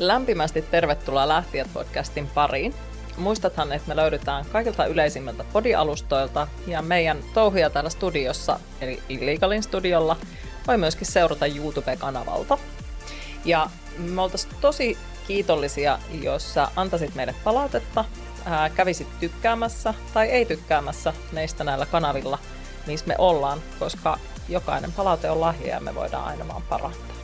Lämpimästi tervetuloa Lähtijät podcastin pariin. Muistathan, että me löydetään kaikilta yleisimmiltä podialustoilta ja meidän touhuja täällä studiossa, eli Illegalin studiolla, voi myöskin seurata YouTube-kanavalta. Ja me oltaisiin tosi kiitollisia, jos sä antaisit meille palautetta, ää, kävisit tykkäämässä tai ei tykkäämässä meistä näillä kanavilla, missä me ollaan, koska jokainen palaute on lahja ja me voidaan aina vaan parantaa.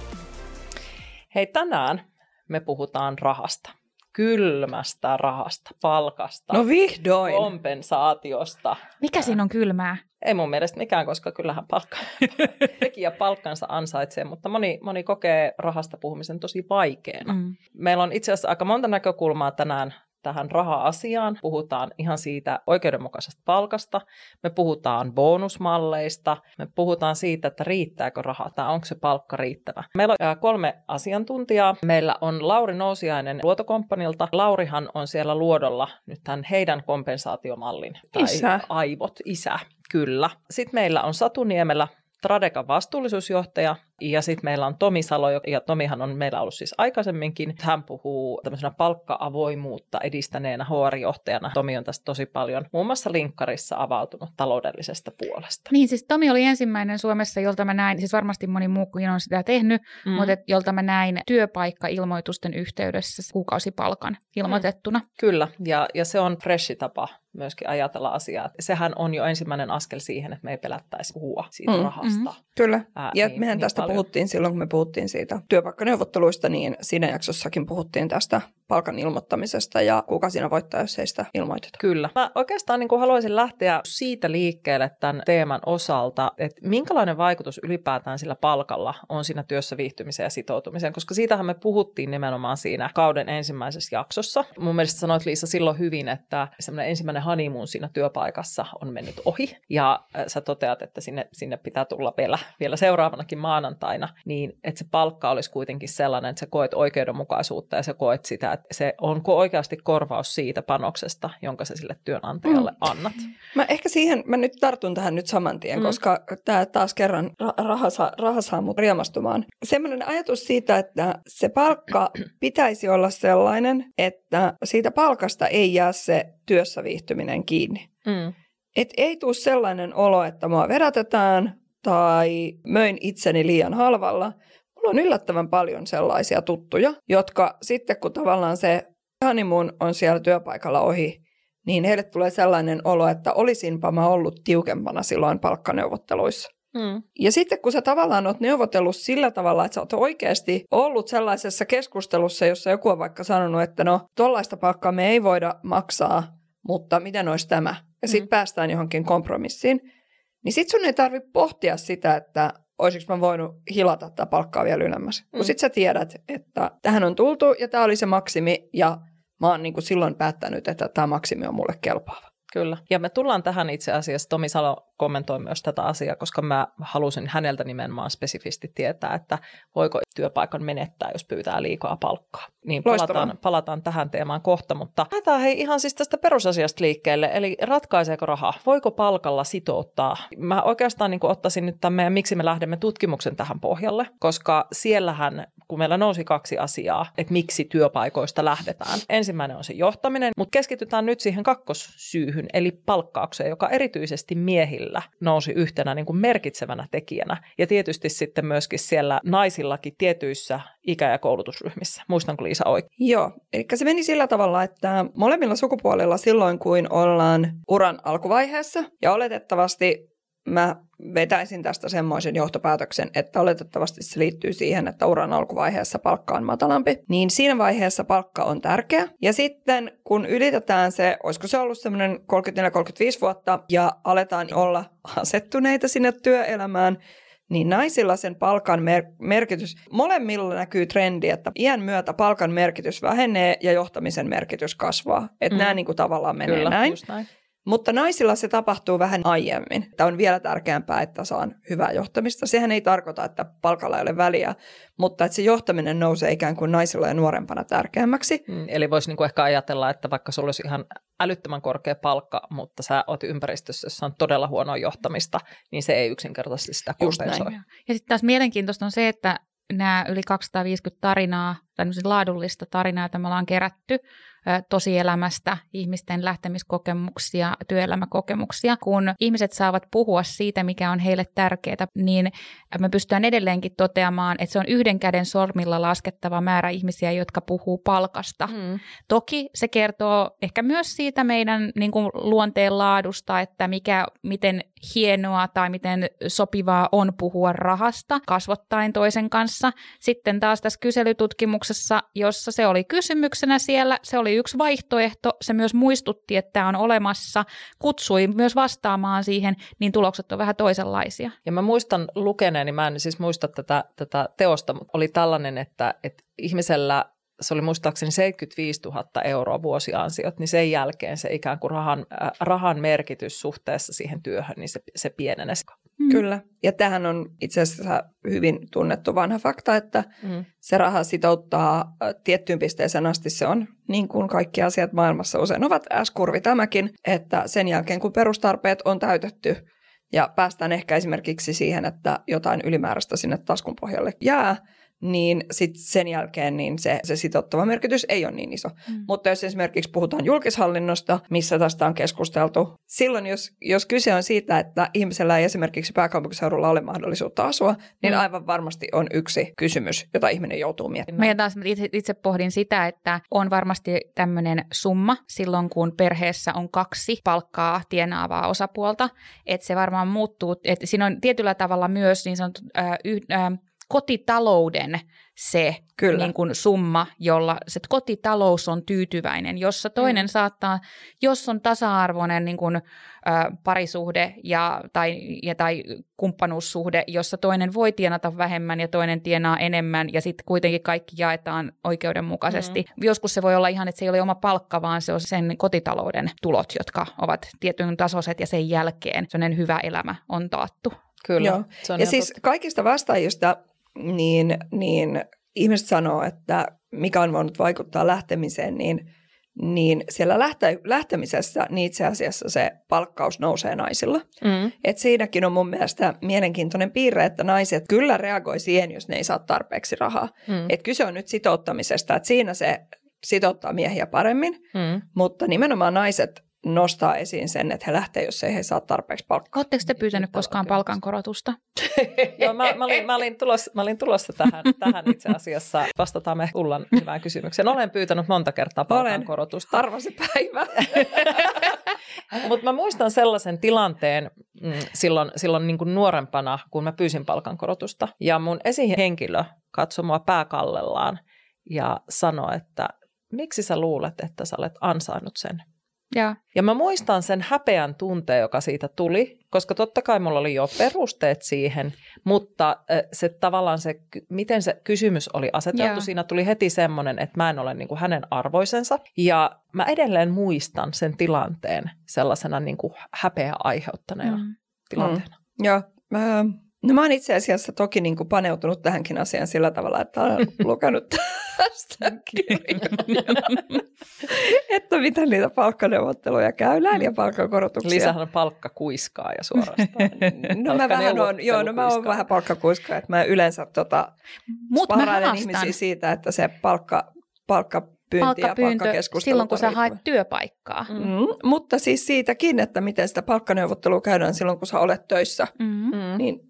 Hei, tänään me puhutaan rahasta. Kylmästä rahasta, palkasta, No vihdoin. kompensaatiosta. Mikä siinä on kylmää? Ei mun mielestä mikään, koska kyllähän palkka, tekijä palkkansa ansaitsee, mutta moni, moni kokee rahasta puhumisen tosi vaikeana. Mm. Meillä on itse asiassa aika monta näkökulmaa tänään tähän raha-asiaan. Puhutaan ihan siitä oikeudenmukaisesta palkasta, me puhutaan bonusmalleista, me puhutaan siitä, että riittääkö raha tai onko se palkka riittävä. Meillä on kolme asiantuntijaa. Meillä on Lauri Nousiainen Luotokomppanilta. Laurihan on siellä luodolla nyt tämän heidän kompensaatiomallin. Tai Isä. Aivot, isä, kyllä. Sitten meillä on Satu Niemelä Tradekan vastuullisuusjohtaja, ja sitten meillä on Tomi Salo, ja Tomihan on meillä ollut siis aikaisemminkin. Hän puhuu tämmöisenä palkka-avoimuutta edistäneenä HR-johtajana. Tomi on tästä tosi paljon muun muassa linkkarissa avautunut taloudellisesta puolesta. Niin, siis Tomi oli ensimmäinen Suomessa, jolta mä näin, siis varmasti moni muukin on sitä tehnyt, Mm. mm. mutta et, jolta mä näin työpaikka-ilmoitusten yhteydessä kuukausipalkan ilmoitettuna. Kyllä, ja, ja se on freshi tapa myöskin ajatella asiaa. Sehän on jo ensimmäinen askel siihen, että me ei pelättäisi puhua siitä Mm, mm, rahasta. mhm. Kyllä. Ää, Ja niin- mehän niin tästä paljon. puhuttiin silloin, kun me puhuttiin siitä työpaikkaneuvotteluista, niin siinä jaksossakin puhuttiin tästä palkan ilmoittamisesta ja kuka siinä voittaa, jos ei sitä ilmoiteta. Kyllä. Mä oikeastaan niin kuin haluaisin lähteä siitä liikkeelle tämän teeman osalta, että minkälainen vaikutus ylipäätään sillä palkalla on siinä työssä viihtymiseen ja sitoutumiseen, koska siitähän me puhuttiin nimenomaan siinä kauden ensimmäisessä jaksossa. Mun mielestä sanoit Liisa silloin hyvin, että semmoinen ensimmäinen honeymoon siinä työpaikassa on mennyt ohi ja äh, sä toteat, että sinne, sinne pitää tulla vielä, vielä seuraavanakin maanantaina, niin että se palkka olisi kuitenkin sellainen, että sä koet oikeudenmukaisuutta ja sä koet sitä, että se onko oikeasti korvaus siitä panoksesta, jonka sä sille työnantajalle Mm. annat. Mä ehkä siihen, mä nyt tartun tähän nyt saman tien, Mm. mm. koska tämä taas kerran ra- raha, saa, raha saa mut riemastumaan. Semmoinen ajatus siitä, että se palkka pitäisi olla sellainen, että siitä palkasta ei jää se työssä viihtyminen kiinni. Mm. Et ei tule sellainen olo, että mua vedätetään tai möin itseni liian halvalla. Mulla on yllättävän paljon sellaisia tuttuja, jotka sitten kun tavallaan se honeymoon on siellä työpaikalla ohi, niin heille tulee sellainen olo, että olisinpa mä ollut tiukempana silloin palkkaneuvotteluissa. Mm. Ja sitten kun sä tavallaan oot neuvotellut sillä tavalla, että sä oot oikeasti ollut sellaisessa keskustelussa, jossa joku on vaikka sanonut, että no tollaista palkkaa me ei voida maksaa, mutta miten olisi tämä? Ja sitten Mm. päästään johonkin kompromissiin. Niin sit sun ei tarvitse pohtia sitä, että olisiko mä voinut hilata tätä palkkaa vielä ylemmäs. Mm. Kun sit sä tiedät, että tähän on tultu ja tämä oli se maksimi ja mä oon niin kuin silloin päättänyt, että tämä maksimi on mulle kelpaava. Kyllä. Ja me tullaan tähän itse asiassa, Tomi Salo kommentoi myös tätä asiaa, koska mä halusin häneltä nimenomaan spesifisti tietää, että voiko työpaikan menettää, jos pyytää liikaa palkkaa. Niin Loistavaa. palataan, palataan tähän teemaan kohta, mutta lähdetään hei ihan siis tästä perusasiasta liikkeelle, eli ratkaiseeko raha, voiko palkalla sitouttaa? Mä oikeastaan niin ottaisin nyt tämän meidän, miksi me lähdemme tutkimuksen tähän pohjalle, koska siellähän, kun meillä nousi kaksi asiaa, että miksi työpaikoista lähdetään. Ensimmäinen on se johtaminen, mutta keskitytään nyt siihen kakkossyyhyn, eli palkkaukseen, joka erityisesti miehillä nousi yhtenä niin kuin merkitsevänä tekijänä. Ja tietysti sitten myöskin siellä naisillakin tietyissä ikä- ja koulutusryhmissä. Muistanko Liisa oikein? Joo, eli se meni sillä tavalla, että molemmilla sukupuolilla silloin, kun ollaan uran alkuvaiheessa, ja oletettavasti mä vetäisin tästä semmoisen johtopäätöksen, että oletettavasti se liittyy siihen, että uran alkuvaiheessa palkka on matalampi, niin siinä vaiheessa palkka on tärkeä. Ja sitten kun ylitetään se, olisiko se ollut semmoinen 34-35 vuotta, ja aletaan olla asettuneita sinne työelämään, niin naisilla sen palkan mer- merkitys, molemmilla näkyy trendi, että iän myötä palkan merkitys vähenee ja johtamisen merkitys kasvaa. Että Mm. nämä niin kuin tavallaan menee Kyllä, näin. just näin. Mutta naisilla se tapahtuu vähän aiemmin. Tämä on vielä tärkeämpää, että saan hyvää johtamista. Sehän ei tarkoita, että palkalla ei ole väliä, mutta että se johtaminen nousee ikään kuin naisilla ja nuorempana tärkeämmäksi. Mm, Eli voisi niinku ehkä ajatella, että vaikka sulla olisi ihan älyttömän korkea palkka, mutta sä oot ympäristössä, jossa on todella huonoa johtamista, niin se ei yksinkertaisesti sitä kompensoi. Ja sitten taas mielenkiintoista on se, että nämä yli 250 tarinaa laadullista tarinaa, jota me ollaan kerätty tosielämästä, ihmisten lähtemiskokemuksia, työelämäkokemuksia. Kun ihmiset saavat puhua siitä, mikä on heille tärkeää, niin me pystytään edelleenkin toteamaan, että se on yhden käden sormilla laskettava määrä ihmisiä, jotka puhuu palkasta. Mm. Toki se kertoo ehkä myös siitä meidän niin kuin, luonteen laadusta, että mikä, miten hienoa tai miten sopivaa on puhua rahasta kasvottain toisen kanssa. Sitten taas tässä kyselytutkimuksessa, jossa se oli kysymyksenä siellä, se oli yksi vaihtoehto, se myös muistutti, että tämä on olemassa, kutsui myös vastaamaan siihen, niin tulokset on vähän toisenlaisia. Ja mä muistan lukeneeni, mä en siis muista tätä, tätä teosta, mutta oli tällainen, että, että ihmisellä se oli muistaakseni 75 000 euroa vuosiansiot, niin sen jälkeen se ikään kuin rahan, äh, rahan merkitys suhteessa siihen työhön, niin se, se pienenesi. Mm. Kyllä. Ja tähän on itse asiassa hyvin tunnettu vanha fakta, että mm. se raha sitouttaa äh, tiettyyn pisteeseen asti. Se on niin kuin kaikki asiat maailmassa usein ovat S-kurvi tämäkin, että sen jälkeen kun perustarpeet on täytetty ja päästään ehkä esimerkiksi siihen, että jotain ylimääräistä sinne taskun pohjalle jää, niin sit sen jälkeen niin se, se sitouttava merkitys ei ole niin iso. Mm. Mutta jos esimerkiksi puhutaan julkishallinnosta, missä tästä on keskusteltu, silloin jos, jos kyse on siitä, että ihmisellä ei esimerkiksi pääkaupunkiseudulla ole mahdollisuutta asua, niin mm. aivan varmasti on yksi kysymys, jota ihminen joutuu miettimään. Mä taas itse, itse pohdin sitä, että on varmasti tämmöinen summa silloin, kun perheessä on kaksi palkkaa tienaavaa osapuolta, että se varmaan muuttuu, että siinä on tietyllä tavalla myös niin sanottu äh, yh, äh, kotitalouden se Kyllä. Niin kuin summa, jolla se kotitalous on tyytyväinen, jossa toinen mm. saattaa, jos on tasa-arvoinen niin kuin, ä, parisuhde ja, tai, ja, tai kumppanuussuhde, jossa toinen voi tienata vähemmän ja toinen tienaa enemmän ja sitten kuitenkin kaikki jaetaan oikeudenmukaisesti. Mm. Joskus se voi olla ihan, että se ei ole oma palkka, vaan se on sen kotitalouden tulot, jotka ovat tietyn tasoiset ja sen jälkeen sellainen hyvä elämä on taattu. Kyllä. Joo. Se on ja siis totta. kaikista vastaajista niin, niin ihmiset sanoo, että mikä on voinut vaikuttaa lähtemiseen, niin, niin siellä lähte, lähtemisessä niin itse asiassa se palkkaus nousee naisilla. Mm. Et siinäkin on mun mielestä mielenkiintoinen piirre, että naiset kyllä reagoi siihen, jos ne ei saa tarpeeksi rahaa. Mm. Et kyse on nyt sitouttamisesta, että siinä se sitouttaa miehiä paremmin, mm. mutta nimenomaan naiset nostaa esiin sen, että he lähtee, jos ei he saa tarpeeksi palkkaa. Oletteko te pyytänyt koskaan palkankorotusta? Joo, mä, mä, olin, mä, olin tulossa, mä olin tulossa tähän, tähän itse asiassa. Vastataan me Ullan hyvään kysymykseen. Olen pyytänyt monta kertaa palkankorotusta. Olen, harva se päivä. Mutta mä muistan sellaisen tilanteen mm, silloin, silloin niin kuin nuorempana, kun mä pyysin palkankorotusta. Ja mun esihenkilö katsoi mua pääkallellaan ja sanoi, että miksi sä luulet, että sä olet ansainnut sen? Ja. ja mä muistan sen häpeän tunteen, joka siitä tuli, koska totta kai mulla oli jo perusteet siihen, mutta se tavallaan se, miten se kysymys oli aseteltu, ja. siinä tuli heti semmoinen, että mä en ole niin kuin hänen arvoisensa. Ja mä edelleen muistan sen tilanteen sellaisena niin kuin häpeä aiheuttaneena mm. tilanteena. Mm. Joo, mä No mä oon itse asiassa toki niin kuin paneutunut tähänkin asiaan sillä tavalla, että olen lukenut tästä että miten niitä palkkaneuvotteluja käydään ja palkkakorotuksia. Lisähän palkka kuiskaa ja suorastaan. no mä vähän on, joo, no mä oon vähän palkkakuiskaa, että mä yleensä tota, Mut ihmisiä siitä, että se palkka, palkka pyynti Palkkapyyntö ja silloin, kun sä haet työpaikkaa. Mm. Mm. Mutta siis siitäkin, että miten sitä palkkaneuvottelua käydään silloin, kun sä olet töissä, mm. niin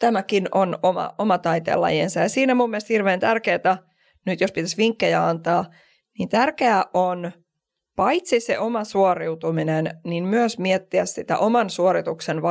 tämäkin on oma, oma taiteenlajiensa. Ja siinä mun mielestä hirveän tärkeää, nyt jos pitäisi vinkkejä antaa, niin tärkeää on paitsi se oma suoriutuminen, niin myös miettiä sitä oman suorituksen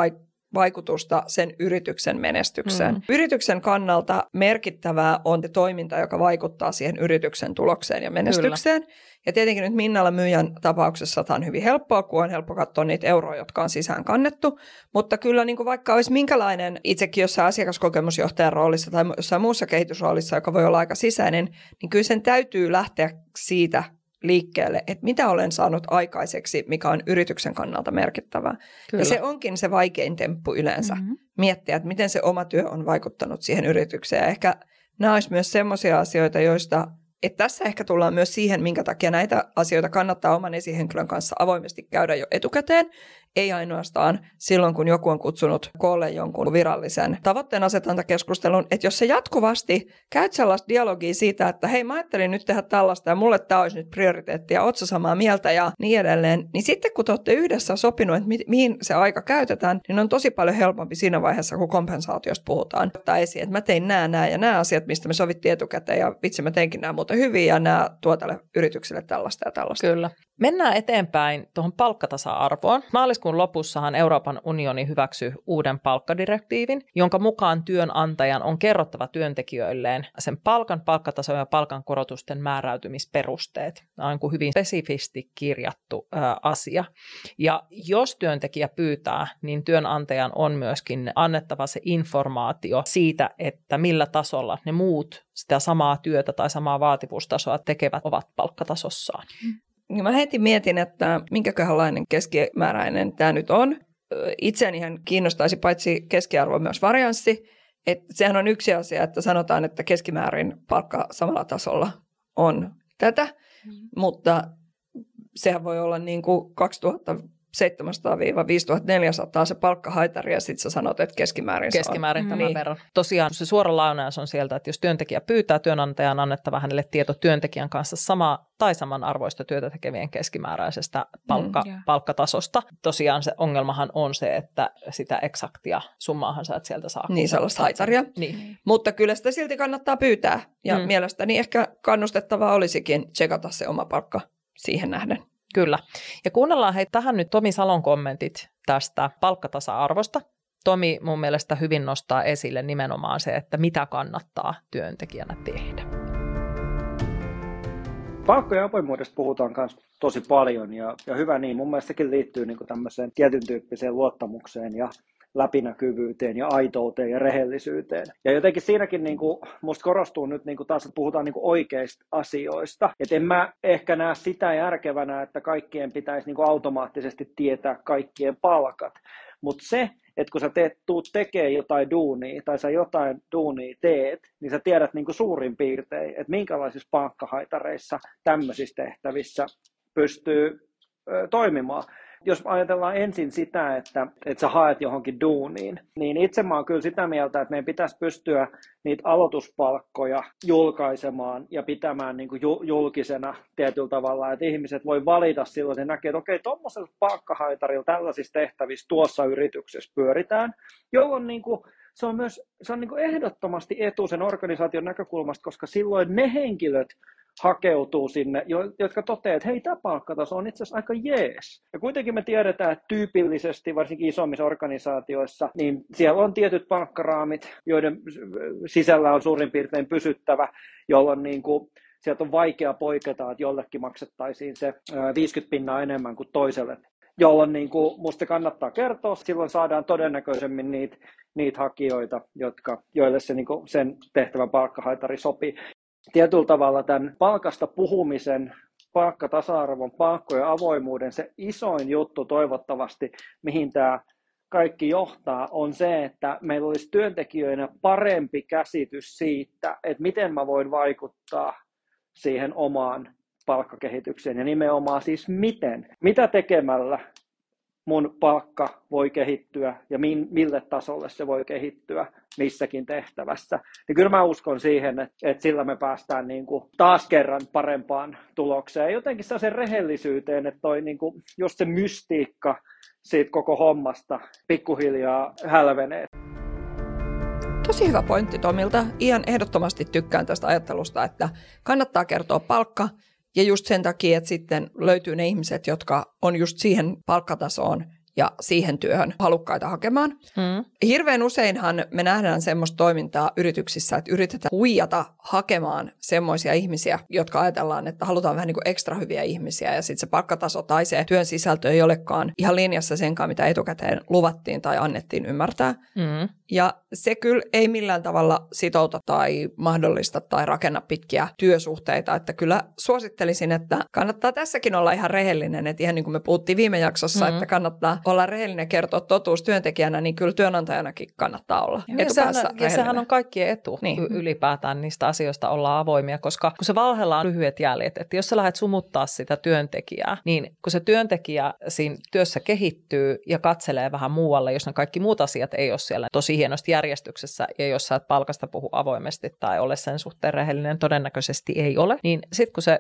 vaikutusta sen yrityksen menestykseen. Mm. Yrityksen kannalta merkittävää on se toiminta, joka vaikuttaa siihen yrityksen tulokseen ja menestykseen. Kyllä. Ja tietenkin nyt Minnalla myyjän tapauksessa tämä on hyvin helppoa, kun on helppo katsoa niitä euroja, jotka on sisään kannettu. Mutta kyllä niin kuin vaikka olisi minkälainen itsekin jossain asiakaskokemusjohtajan roolissa tai jossain muussa kehitysroolissa, joka voi olla aika sisäinen, niin kyllä sen täytyy lähteä siitä liikkeelle, että mitä olen saanut aikaiseksi, mikä on yrityksen kannalta merkittävää. Kyllä. Ja se onkin se vaikein temppu yleensä, mm-hmm. miettiä, että miten se oma työ on vaikuttanut siihen yritykseen. Ja ehkä nämä olisi myös sellaisia asioita, joista et tässä ehkä tullaan myös siihen, minkä takia näitä asioita kannattaa oman esihenkilön kanssa avoimesti käydä jo etukäteen. Ei ainoastaan silloin, kun joku on kutsunut koolle jonkun virallisen tavoitteen asetantakeskustelun, että jos se jatkuvasti käyt sellaista dialogia siitä, että hei mä ajattelin nyt tehdä tällaista ja mulle tämä olisi nyt prioriteetti ja ootko samaa mieltä ja niin edelleen, niin sitten kun te olette yhdessä sopinut, että mi- mihin se aika käytetään, niin on tosi paljon helpompi siinä vaiheessa, kun kompensaatiosta puhutaan. Ottaa esiin, että mä tein nämä, nämä ja nämä asiat, mistä me sovittiin etukäteen ja vitsi mä teinkin nämä muuten hyvin ja nämä tuo tälle yritykselle tällaista ja tällaista. Kyllä. Mennään eteenpäin tuohon palkkatasa-arvoon. Maaliskuun lopussahan Euroopan unioni hyväksyi uuden palkkadirektiivin, jonka mukaan työnantajan on kerrottava työntekijöilleen sen palkan, palkkatason ja palkankorotusten määräytymisperusteet. Tämä on hyvin spesifisti kirjattu ä, asia. Ja jos työntekijä pyytää, niin työnantajan on myöskin annettava se informaatio siitä, että millä tasolla ne muut sitä samaa työtä tai samaa vaativuustasoa tekevät ovat palkkatasossaan. Niin mä heti mietin, että minkäköhänlainen keskimääräinen tämä nyt on. Itseänihän kiinnostaisi paitsi keskiarvo myös varianssi. Että sehän on yksi asia, että sanotaan, että keskimäärin palkka samalla tasolla on tätä, mm. mutta sehän voi olla niin kuin 2000 700-5400 se palkkahaitari ja sitten sä sanot, että keskimäärin Keskimäärin se on. tämän niin. verran. Tosiaan se suora lainaus on sieltä, että jos työntekijä pyytää työnantajan annettava hänelle tieto työntekijän kanssa sama tai samanarvoista työtä tekevien keskimääräisestä palkka, mm, yeah. palkkatasosta. Tosiaan se ongelmahan on se, että sitä eksaktia summaahan sä et sieltä saa. Niin sellaista haitaria. Niin. Mutta kyllä sitä silti kannattaa pyytää ja mm. mielestäni ehkä kannustettavaa olisikin tsekata se oma palkka siihen nähden. Kyllä. Ja kuunnellaan hei tähän nyt Tomi Salon kommentit tästä palkkatasa-arvosta. Tomi mun mielestä hyvin nostaa esille nimenomaan se, että mitä kannattaa työntekijänä tehdä. Palkkojen avoimuudesta puhutaan myös tosi paljon ja, ja hyvä niin. Mun mielestä sekin liittyy niin tämmöiseen tietyn tyyppiseen luottamukseen ja läpinäkyvyyteen ja aitouteen ja rehellisyyteen. Ja jotenkin siinäkin niin kuin, musta korostuu nyt niin kuin taas, että puhutaan niin kuin oikeista asioista. Että en mä ehkä näe sitä järkevänä, että kaikkien pitäisi niin kuin automaattisesti tietää kaikkien palkat. Mutta se, että kun sä teet, tuut tekee jotain duunia tai sä jotain duunia teet, niin sä tiedät niin kuin suurin piirtein, että minkälaisissa palkkahaitareissa tämmöisissä tehtävissä pystyy ö, toimimaan jos ajatellaan ensin sitä, että, että sä haet johonkin duuniin, niin itse mä oon kyllä sitä mieltä, että meidän pitäisi pystyä niitä aloituspalkkoja julkaisemaan ja pitämään niin kuin julkisena tietyllä tavalla, että ihmiset voi valita silloin, että näkee, että okei, tuommoisella palkkahaitarilla tällaisissa tehtävissä tuossa yrityksessä pyöritään, jolloin niin kuin se on myös se on niin ehdottomasti etu sen organisaation näkökulmasta, koska silloin ne henkilöt, hakeutuu sinne, jotka toteavat, että hei, tämä palkkataso on itse asiassa aika jees. Ja kuitenkin me tiedetään, että tyypillisesti, varsinkin isommissa organisaatioissa, niin siellä on tietyt palkkaraamit, joiden sisällä on suurin piirtein pysyttävä, jolloin niin kuin, sieltä on vaikea poiketa, että jollekin maksettaisiin se 50 pinnaa enemmän kuin toiselle jolloin niin kuin musta kannattaa kertoa, silloin saadaan todennäköisemmin niitä, niitä hakijoita, jotka, joille se niin kuin sen tehtävän palkkahaitari sopii tietyllä tavalla tämän palkasta puhumisen, palkkatasa-arvon, palkkojen avoimuuden, se isoin juttu toivottavasti, mihin tämä kaikki johtaa, on se, että meillä olisi työntekijöinä parempi käsitys siitä, että miten mä voin vaikuttaa siihen omaan palkkakehitykseen ja nimenomaan siis miten, mitä tekemällä mun palkka voi kehittyä ja min, mille tasolle se voi kehittyä missäkin tehtävässä. Niin kyllä mä uskon siihen, että, että sillä me päästään niin kuin taas kerran parempaan tulokseen. Ja jotenkin sen rehellisyyteen, että toi niin kuin, just se mystiikka siitä koko hommasta pikkuhiljaa hälvenee. Tosi hyvä pointti Tomilta. Ihan ehdottomasti tykkään tästä ajattelusta, että kannattaa kertoa palkka, ja just sen takia, että sitten löytyy ne ihmiset, jotka on just siihen palkkatasoon ja siihen työhön halukkaita hakemaan. Mm. Hirveän useinhan me nähdään semmoista toimintaa yrityksissä, että yritetään huijata hakemaan semmoisia ihmisiä, jotka ajatellaan, että halutaan vähän niin kuin ekstra hyviä ihmisiä ja sitten se palkkataso tai se työn sisältö ei olekaan ihan linjassa senkaan, mitä etukäteen luvattiin tai annettiin ymmärtää. Mm. Ja se kyllä ei millään tavalla sitouta tai mahdollista tai rakenna pitkiä työsuhteita, että kyllä suosittelisin, että kannattaa tässäkin olla ihan rehellinen, että ihan niin kuin me puhuttiin viime jaksossa, mm-hmm. että kannattaa olla rehellinen kertoa totuus työntekijänä, niin kyllä työnantajanakin kannattaa olla ja sehän, ja sehän on kaikkien etu niin. ylipäätään niistä asioista olla avoimia, koska kun se valhella on lyhyet jäljet, että jos sä lähdet sumuttaa sitä työntekijää, niin kun se työntekijä siinä työssä kehittyy ja katselee vähän muualle, jos ne kaikki muut asiat ei ole siellä tosi hienosti järjestyksessä ja jos sä et palkasta puhu avoimesti tai ole sen suhteen rehellinen, todennäköisesti ei ole, niin sitten kun se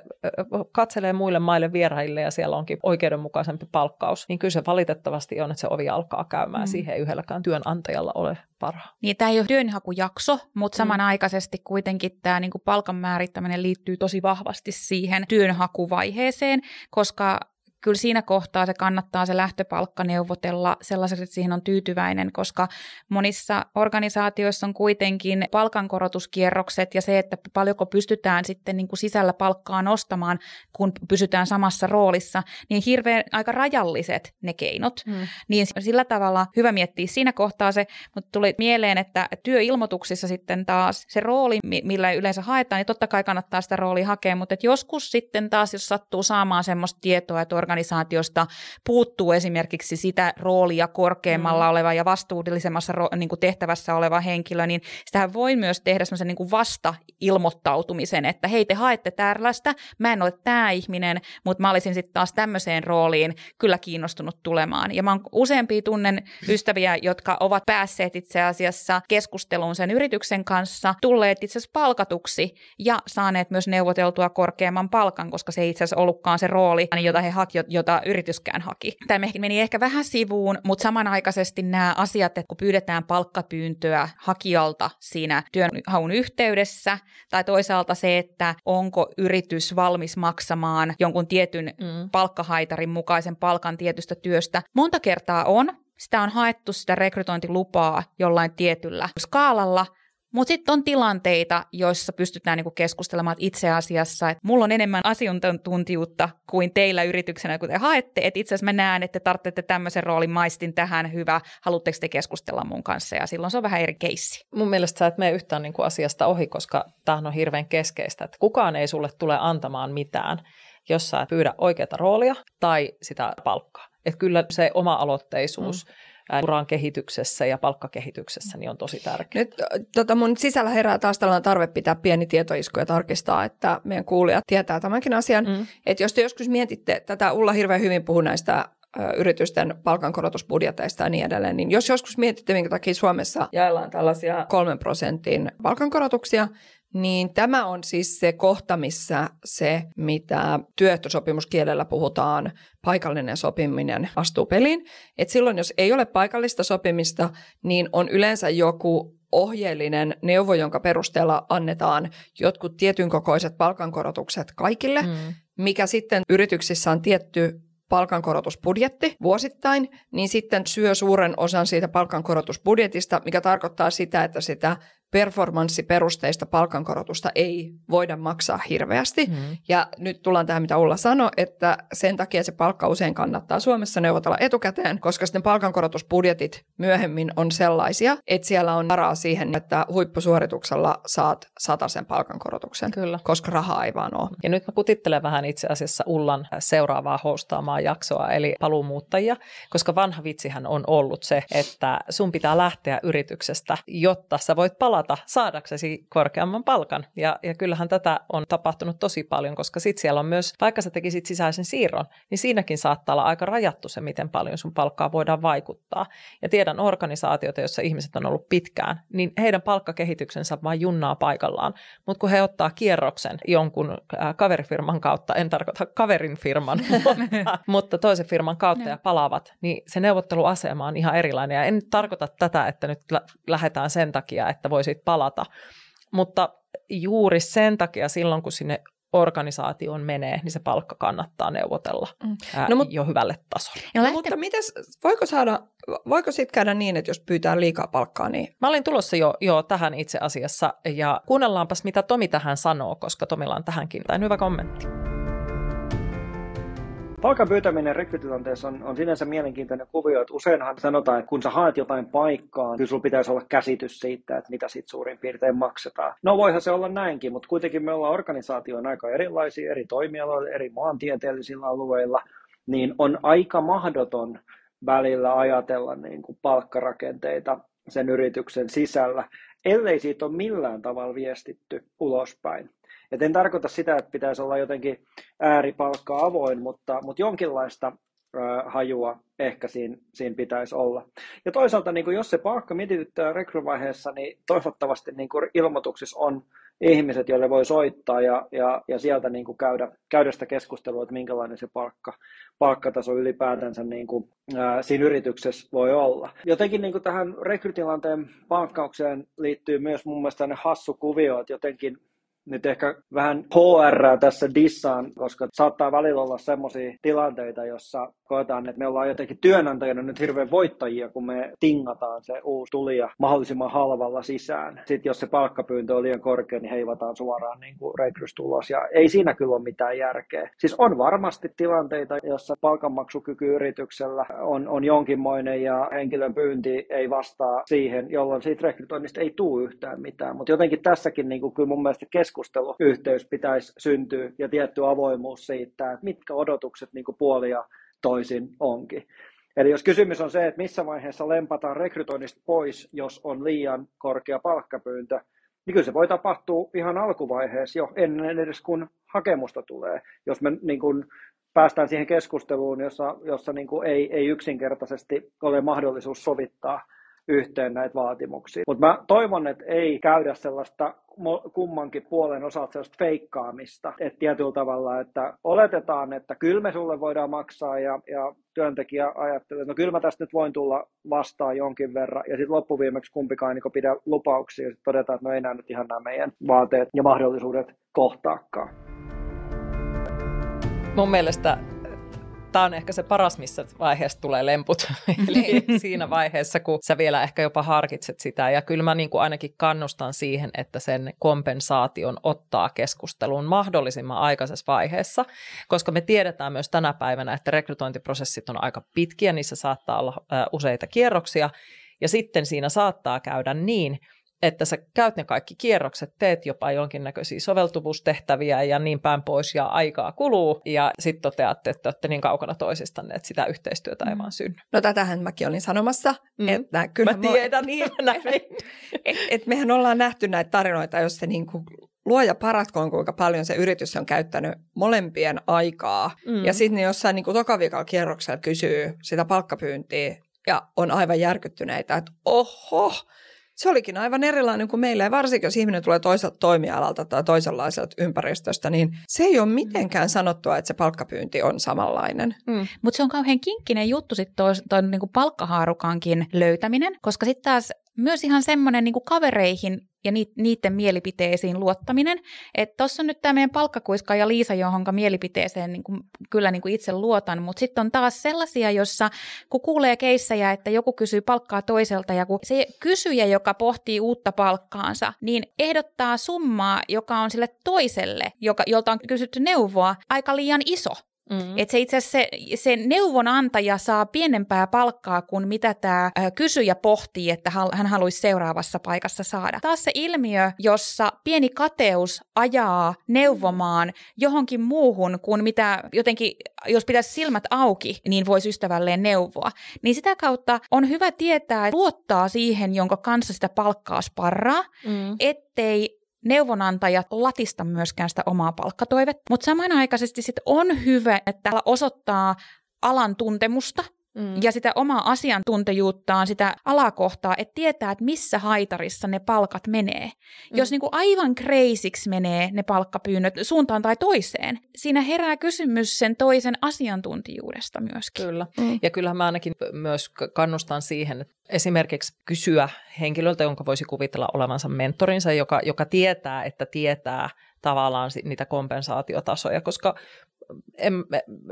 katselee muille maille vieraille ja siellä onkin oikeudenmukaisempi palkkaus, niin kyllä se valitettavasti on, että se ovi alkaa käymään. Mm. Siihen ei yhdelläkään työnantajalla ole varaa. Niin tämä ei ole työnhakujakso, mutta mm. samanaikaisesti kuitenkin tämä niinku palkan määrittäminen liittyy tosi vahvasti siihen työnhakuvaiheeseen, koska kyllä siinä kohtaa se kannattaa se lähtöpalkka neuvotella sellaiseksi, että siihen on tyytyväinen, koska monissa organisaatioissa on kuitenkin palkankorotuskierrokset ja se, että paljonko pystytään sitten niin kuin sisällä palkkaa nostamaan, kun pysytään samassa roolissa, niin hirveän aika rajalliset ne keinot. Hmm. Niin sillä tavalla hyvä miettiä siinä kohtaa se, mutta tuli mieleen, että työilmoituksissa sitten taas se rooli, millä yleensä haetaan, niin totta kai kannattaa sitä roolia hakea, mutta joskus sitten taas, jos sattuu saamaan semmoista tietoa, että organisaatiosta puuttuu esimerkiksi sitä roolia korkeammalla mm. oleva ja vastuullisemmassa ro- niin kuin tehtävässä oleva henkilö, niin sitä voi myös tehdä semmoisen niin kuin vasta-ilmoittautumisen, että hei te haette tällaista, mä en ole tämä ihminen, mutta mä olisin sitten taas tämmöiseen rooliin kyllä kiinnostunut tulemaan. Ja mä oon useampia tunnen ystäviä, jotka ovat päässeet itse asiassa keskusteluun sen yrityksen kanssa, tulleet itse asiassa palkatuksi ja saaneet myös neuvoteltua korkeamman palkan, koska se ei itse asiassa ollutkaan se rooli, jota he hakivat jota yrityskään haki. Tämä meni ehkä vähän sivuun, mutta samanaikaisesti nämä asiat, että kun pyydetään palkkapyyntöä hakijalta siinä työnhaun yhteydessä, tai toisaalta se, että onko yritys valmis maksamaan jonkun tietyn mm. palkkahaitarin mukaisen palkan tietystä työstä, monta kertaa on, sitä on haettu sitä rekrytointilupaa jollain tietyllä skaalalla, mutta sitten on tilanteita, joissa pystytään niinku keskustelemaan että itse asiassa, että mulla on enemmän asiantuntijuutta kuin teillä yrityksenä, kun te haette, että itse asiassa mä näen, että te tarvitsette tämmöisen roolin. Maistin tähän, hyvä, haluatteko te keskustella mun kanssa, ja silloin se on vähän eri keissi. Mun mielestä sä et mene yhtään niinku asiasta ohi, koska tämähän on hirveän keskeistä, että kukaan ei sulle tule antamaan mitään, jos sä et pyydä oikeaa roolia tai sitä palkkaa. Että kyllä se oma aloitteisuus mm uran kehityksessä ja palkkakehityksessä niin on tosi tärkeää. Nyt tota mun sisällä herää taas tällainen tarve pitää pieni tietoisku ja tarkistaa, että meidän kuulijat tietää tämänkin asian. Mm. Että jos te joskus mietitte, tätä Ulla hirveän hyvin puhuu näistä yritysten palkankorotusbudjeteista ja niin edelleen, niin jos joskus mietitte, minkä takia Suomessa jaellaan tällaisia kolmen prosentin palkankorotuksia, niin tämä on siis se kohta, missä se, mitä työehtosopimuskielellä puhutaan, paikallinen sopiminen astuu peliin. Et silloin, jos ei ole paikallista sopimista, niin on yleensä joku ohjeellinen neuvo, jonka perusteella annetaan jotkut tietyn kokoiset palkankorotukset kaikille, mm. mikä sitten yrityksissä on tietty palkankorotusbudjetti vuosittain, niin sitten syö suuren osan siitä palkankorotusbudjetista, mikä tarkoittaa sitä, että sitä performanssiperusteista palkankorotusta ei voida maksaa hirveästi. Mm. Ja nyt tullaan tähän, mitä Ulla sanoi, että sen takia se palkka usein kannattaa Suomessa neuvotella etukäteen, koska sitten palkankorotusbudjetit myöhemmin on sellaisia, että siellä on varaa siihen, että huippusuorituksella saat sen palkankorotuksen, Kyllä. koska rahaa ei vaan ole. Ja nyt mä kutittelen vähän itse asiassa Ullan seuraavaa hostaamaa jaksoa, eli paluumuuttajia, koska vanha vitsihän on ollut se, että sun pitää lähteä yrityksestä, jotta sä voit palata palata saadaksesi korkeamman palkan. Ja, ja kyllähän tätä on tapahtunut tosi paljon, koska sitten siellä on myös, vaikka sä tekisit sisäisen siirron, niin siinäkin saattaa olla aika rajattu se, miten paljon sun palkkaa voidaan vaikuttaa. Ja tiedän organisaatioita, joissa ihmiset on ollut pitkään, niin heidän palkkakehityksensä vain junnaa paikallaan. Mutta kun he ottaa kierroksen jonkun äh, kaverifirman kautta, en tarkoita kaverin firman, mutta, mutta toisen firman kautta no. ja palaavat, niin se neuvotteluasema on ihan erilainen. Ja en tarkoita tätä, että nyt lähdetään sen takia, että voisi siitä palata. Mutta juuri sen takia silloin, kun sinne organisaatioon menee, niin se palkka kannattaa neuvotella mm. ää, no, mut, jo hyvälle tasolle. No, no, mutta mites, voiko, saada, voiko sitten käydä niin, että jos pyytää liikaa palkkaa, niin... Mä olin tulossa jo, jo tähän itse asiassa, ja kuunnellaanpas, mitä Tomi tähän sanoo, koska Tomilla on tähänkin tai hyvä kommentti. Palkan pyytäminen rekrytilanteessa on, on sinänsä mielenkiintoinen kuvio, että useinhan sanotaan, että kun sä haet jotain paikkaa, kyllä sulla pitäisi olla käsitys siitä, että mitä sit suurin piirtein maksetaan. No voihan se olla näinkin, mutta kuitenkin me ollaan organisaatioon aika erilaisia eri toimialoilla, eri maantieteellisillä alueilla, niin on aika mahdoton välillä ajatella niin kuin palkkarakenteita sen yrityksen sisällä, ellei siitä ole millään tavalla viestitty ulospäin. Et en tarkoita sitä, että pitäisi olla jotenkin ääripalkka avoin, mutta, mutta jonkinlaista hajua ehkä siinä, siinä pitäisi olla. Ja toisaalta, niin kuin jos se palkka mietityttää rekryvaiheessa, niin toivottavasti niin kuin ilmoituksissa on ihmiset, joille voi soittaa ja, ja, ja sieltä niin kuin käydä, käydä sitä keskustelua, että minkälainen se palkka, palkkataso ylipäätänsä niin kuin, ää, siinä yrityksessä voi olla. Jotenkin niin kuin tähän rekrytilanteen palkkaukseen liittyy myös mun mielestä hassu kuvio, että jotenkin nyt ehkä vähän HR tässä dissaan, koska saattaa välillä olla sellaisia tilanteita, jossa koetaan, että me ollaan jotenkin työnantajana nyt hirveän voittajia, kun me tingataan se uusi tulija mahdollisimman halvalla sisään. Sitten jos se palkkapyyntö on liian korkea, niin heivataan suoraan niin kuin rekrystulos. Ja ei siinä kyllä ole mitään järkeä. Siis on varmasti tilanteita, jossa palkanmaksukyky yrityksellä on, on jonkinmoinen ja henkilön pyynti ei vastaa siihen, jolloin siitä rekrytoinnista ei tule yhtään mitään. Mutta jotenkin tässäkin niin kuin kyllä mun mielestä keskusteluyhteys pitäisi syntyä ja tietty avoimuus siitä, että mitkä odotukset niin puolia toisin onkin. Eli jos kysymys on se, että missä vaiheessa lempataan rekrytoinnista pois, jos on liian korkea palkkapyyntö, niin kyllä se voi tapahtua ihan alkuvaiheessa jo ennen edes kun hakemusta tulee. Jos me niin kuin päästään siihen keskusteluun, jossa, jossa niin kuin ei, ei yksinkertaisesti ole mahdollisuus sovittaa yhteen näitä vaatimuksia. Mutta mä toivon, että ei käydä sellaista kummankin puolen osalta sellaista feikkaamista, että tietyllä tavalla, että oletetaan, että kyllä me sulle voidaan maksaa ja, ja työntekijä ajattelee, että no kyllä mä tästä nyt voin tulla vastaan jonkin verran ja sitten loppuviimeksi kumpikaan niin pidä lupauksia ja sitten todetaan, että no ei nämä nyt ihan nämä meidän vaateet ja mahdollisuudet kohtaakaan. Mun mielestä tämä on ehkä se paras, missä vaiheessa tulee lemput. Eli niin. siinä vaiheessa, kun sä vielä ehkä jopa harkitset sitä. Ja kyllä mä niin kuin ainakin kannustan siihen, että sen kompensaation ottaa keskusteluun mahdollisimman aikaisessa vaiheessa, koska me tiedetään myös tänä päivänä, että rekrytointiprosessit on aika pitkiä, niissä saattaa olla useita kierroksia, ja sitten siinä saattaa käydä niin, että sä käyt ne kaikki kierrokset, teet jopa jonkinnäköisiä soveltuvuustehtäviä ja niin päin pois ja aikaa kuluu ja sitten toteatte, että olette niin kaukana toisistanne, että sitä yhteistyötä ei mm. vaan synny. No tätähän mäkin olin sanomassa, mm. että kyllä Mä tiedän, niin näin. et, et mehän ollaan nähty näitä tarinoita, jos se niin kuin luoja paratkoon, kuinka paljon se yritys on käyttänyt molempien aikaa. Mm. Ja sitten jossain niin tokaviikalla kierroksella kysyy sitä palkkapyyntiä ja on aivan järkyttyneitä, että oho, se olikin aivan erilainen kuin meillä. Ja varsinkin, jos ihminen tulee toiselta toimialalta tai toisenlaiselta ympäristöstä, niin se ei ole mitenkään sanottua, että se palkkapyynti on samanlainen. Mm. Mutta se on kauhean kinkkinen juttu sitten tuon niinku palkkahaarukankin löytäminen, koska sitten taas myös ihan semmoinen niin kavereihin ja niiden mielipiteisiin luottaminen. Että tuossa on nyt tämä meidän palkkakuiska ja Liisa, johon mielipiteeseen niin kuin, kyllä niin kuin itse luotan, mutta sitten on taas sellaisia, jossa kun kuulee keissejä, että joku kysyy palkkaa toiselta ja kun se kysyjä, joka pohtii uutta palkkaansa, niin ehdottaa summaa, joka on sille toiselle, joka, jolta on kysytty neuvoa, aika liian iso. Mm. Että se itse asiassa se, se neuvonantaja saa pienempää palkkaa kuin mitä tämä kysyjä pohtii, että hän haluaisi seuraavassa paikassa saada. Taas se ilmiö, jossa pieni kateus ajaa neuvomaan johonkin muuhun kuin mitä jotenkin, jos pitäisi silmät auki, niin voisi ystävälleen neuvoa. Niin sitä kautta on hyvä tietää, että luottaa siihen, jonka kanssa sitä palkkaa sparraa, mm. ettei neuvonantajat latista myöskään sitä omaa palkkatoivetta, mutta samanaikaisesti sit on hyvä, että osoittaa alan tuntemusta mm. ja sitä omaa asiantuntijuuttaan, sitä alakohtaa, että tietää, että missä haitarissa ne palkat menee. Mm. Jos niin kuin aivan kreisiksi menee ne palkkapyynnöt suuntaan tai toiseen, siinä herää kysymys sen toisen asiantuntijuudesta myöskin. Kyllä. Mm. Ja kyllähän mä ainakin myös kannustan siihen, että esimerkiksi kysyä henkilöltä, jonka voisi kuvitella olevansa mentorinsa, joka, joka tietää, että tietää tavallaan niitä kompensaatiotasoja, koska en,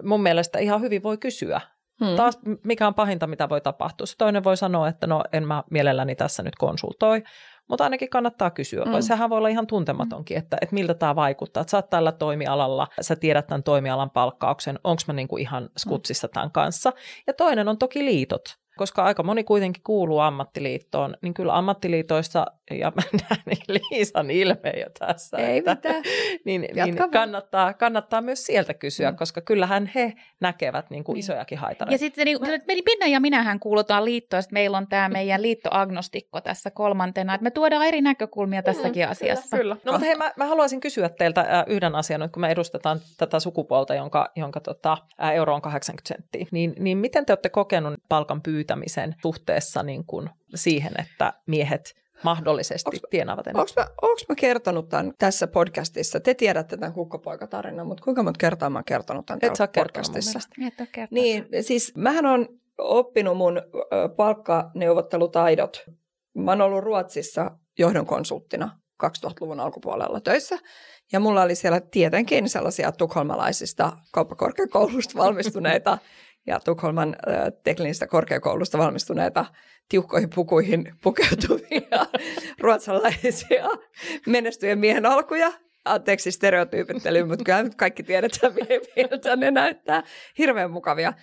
mun mielestä ihan hyvin voi kysyä. Hmm. Taas mikä on pahinta, mitä voi tapahtua. Se toinen voi sanoa, että no en mä mielelläni tässä nyt konsultoi, mutta ainakin kannattaa kysyä. Mm. Sehän voi olla ihan tuntematonkin, että, että miltä tämä vaikuttaa. Että sä oot tällä toimialalla, sä tiedät tämän toimialan palkkauksen, onko mä niinku ihan skutsissa tämän kanssa. Ja toinen on toki liitot koska aika moni kuitenkin kuuluu ammattiliittoon, niin kyllä ammattiliitoissa, ja mä näen Liisan ilme jo tässä, Ei että, mitään. niin, Jatka niin vaan. kannattaa, kannattaa myös sieltä kysyä, Mm. koska kyllähän he näkevät niin kuin Niin. isojakin haitareita. Ja sitten niin, Minna ja minähän kuulutaan liittoon, että meillä on tämä meidän liittoagnostikko tässä kolmantena, että me tuodaan eri näkökulmia tässäkin Mm, asiassa. Kyllä. No, mutta hei, mä, mä haluaisin kysyä teiltä äh, yhden asian, nyt kun me edustetaan tätä sukupuolta, jonka, jonka tota, äh, euro on 80 senttiä. Niin, niin miten te olette kokenut palkan pyytämisen suhteessa niin kuin siihen, että miehet mahdollisesti Onks- tienaavat enemmän? Onko mä, onks mä kertonut tämän tässä podcastissa? Te tiedätte tämän kukkopoikatarinan, mutta kuinka monta kertaa mä oon kertonut tämän Et sä podcastissa? mielestä. Et ole kertonut. Niin, siis mähän on oppinut mun palkkaneuvottelutaidot. Mä oon ollut Ruotsissa johdon konsulttina 2000-luvun alkupuolella töissä. Ja mulla oli siellä tietenkin sellaisia tukholmalaisista kauppakorkeakoulusta valmistuneita ja Tukholman ö, teknisestä korkeakoulusta valmistuneita tiukkoihin pukuihin pukeutuvia ruotsalaisia menestyjen miehen alkuja. Anteeksi stereotyypittely, mutta kyllä nyt kaikki tiedetään, miltä ne näyttää. Hirveän mukavia.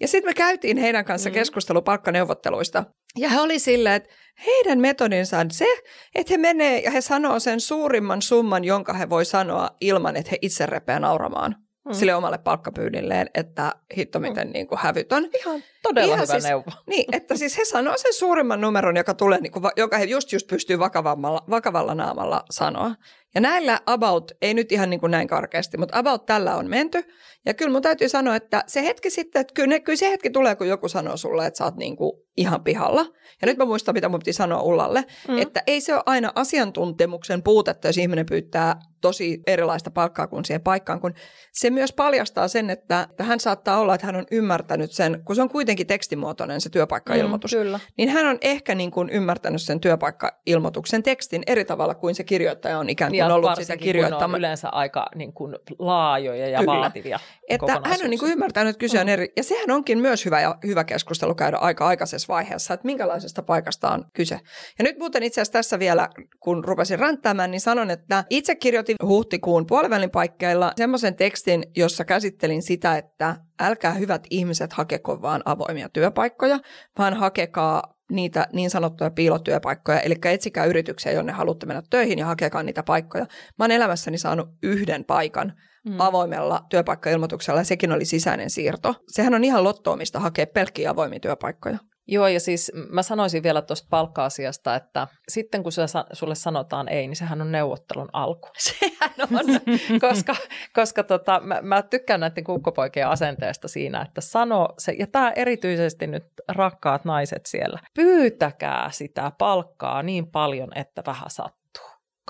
Ja sitten me käytiin heidän kanssa Mm. keskustelu palkkaneuvotteluista. Ja he oli silleen, että heidän metodinsa on se, että he menee ja he sanoo sen suurimman summan, jonka he voi sanoa ilman, että he itse repeää nauramaan Mm. sille omalle palkkapyydilleen, että hitto miten niin kuin hävytön. Ihan todella Ihan hyvä siis- neuvo. Niin, että siis he sanoo sen suurimman numeron, joka tulee, niin kuin, joka he just just pystyy vakavalla, vakavalla naamalla sanoa. Ja näillä about, ei nyt ihan niin kuin näin karkeasti, mutta about tällä on menty. Ja kyllä mun täytyy sanoa, että se hetki sitten, että kyllä, ne, kyllä se hetki tulee, kun joku sanoo sulle, että sä oot niin kuin ihan pihalla. Ja nyt mä muistan, mitä mun piti sanoa Ullalle, Mm. että ei se ole aina asiantuntemuksen puutetta, jos ihminen pyytää tosi erilaista palkkaa kuin siihen paikkaan, kun se myös paljastaa sen, että, että hän saattaa olla, että hän on ymmärtänyt sen, kun se on kuitenkin tekstimuotoinen se työpaikkailmoitus, Mm, kyllä. niin hän on ehkä niin kuin ymmärtänyt sen työpaikkailmoituksen tekstin eri tavalla kuin se kirjoittaja on ikään kuin Ja ollut sitä kun ne on kirjoittamaan. yleensä aika niin kuin, laajoja ja Kyllä. vaativia Että hän on niin kuin ymmärtänyt, että kyse on Mm. eri, ja sehän onkin myös hyvä, ja, hyvä keskustelu käydä aika aikaisessa vaiheessa, että minkälaisesta paikasta on kyse. Ja nyt muuten itse asiassa tässä vielä, kun rupesin ränttäämään, niin sanon, että itse kirjoitin huhtikuun puolivälin paikkeilla semmoisen tekstin, jossa käsittelin sitä, että älkää hyvät ihmiset hakeko vaan avoimia työpaikkoja, vaan hakekaa niitä niin sanottuja piilotyöpaikkoja, eli etsikää yrityksiä, jonne haluatte mennä töihin ja hakekaa niitä paikkoja. Mä oon elämässäni saanut yhden paikan mm. avoimella työpaikkailmoituksella ja sekin oli sisäinen siirto. Sehän on ihan lottoomista hakea pelkkiä avoimia työpaikkoja. Joo, ja siis mä sanoisin vielä tuosta palkka-asiasta, että sitten kun sulle, sulle sanotaan ei, niin sehän on neuvottelun alku. Sehän on. koska koska tota, mä, mä tykkään näiden kukkopoikien asenteesta siinä, että sano se, ja tämä erityisesti nyt rakkaat naiset siellä, pyytäkää sitä palkkaa niin paljon, että vähän sattuu.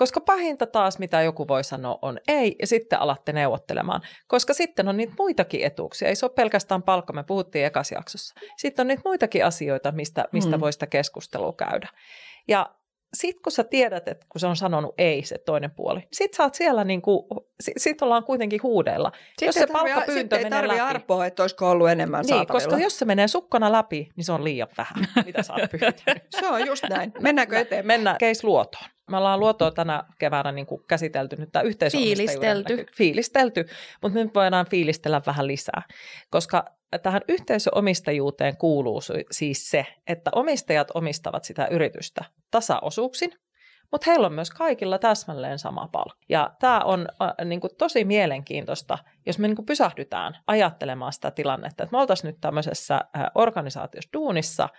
Koska pahinta taas, mitä joku voi sanoa, on ei, ja sitten alatte neuvottelemaan. Koska sitten on niitä muitakin etuuksia. Ei se ole pelkästään palkka, me puhuttiin ekas jaksossa. Sitten on niitä muitakin asioita, mistä, mistä Mm. voi sitä keskustelua käydä. Ja sitten kun sä tiedät, että kun se on sanonut ei se toinen puoli, niin sit sä oot siellä niinku, sit, sit ollaan kuitenkin huudeilla. jos se palkkapyyntö ei menee tarvi läpi. arpoa, että olisiko ollut enemmän Niin, saatavilla. koska jos se menee sukkana läpi, niin se on liian vähän, mitä sä oot pyytänyt. Se on just näin. Mennäänkö eteenpäin? Mennään case luotoon. Me ollaan luotoa tänä keväänä niin kuin käsitelty nyt tämä Fiilistelty. Fiilistelty, mutta nyt voidaan fiilistellä vähän lisää, koska tähän yhteisöomistajuuteen kuuluu siis se, että omistajat omistavat sitä yritystä tasaosuuksin, mutta heillä on myös kaikilla täsmälleen sama palkka. Ja tämä on äh, niin kuin tosi mielenkiintoista, jos me niin kuin pysähdytään ajattelemaan sitä tilannetta, että me oltaisiin nyt tämmöisessä äh, organisaatiossa duunissa,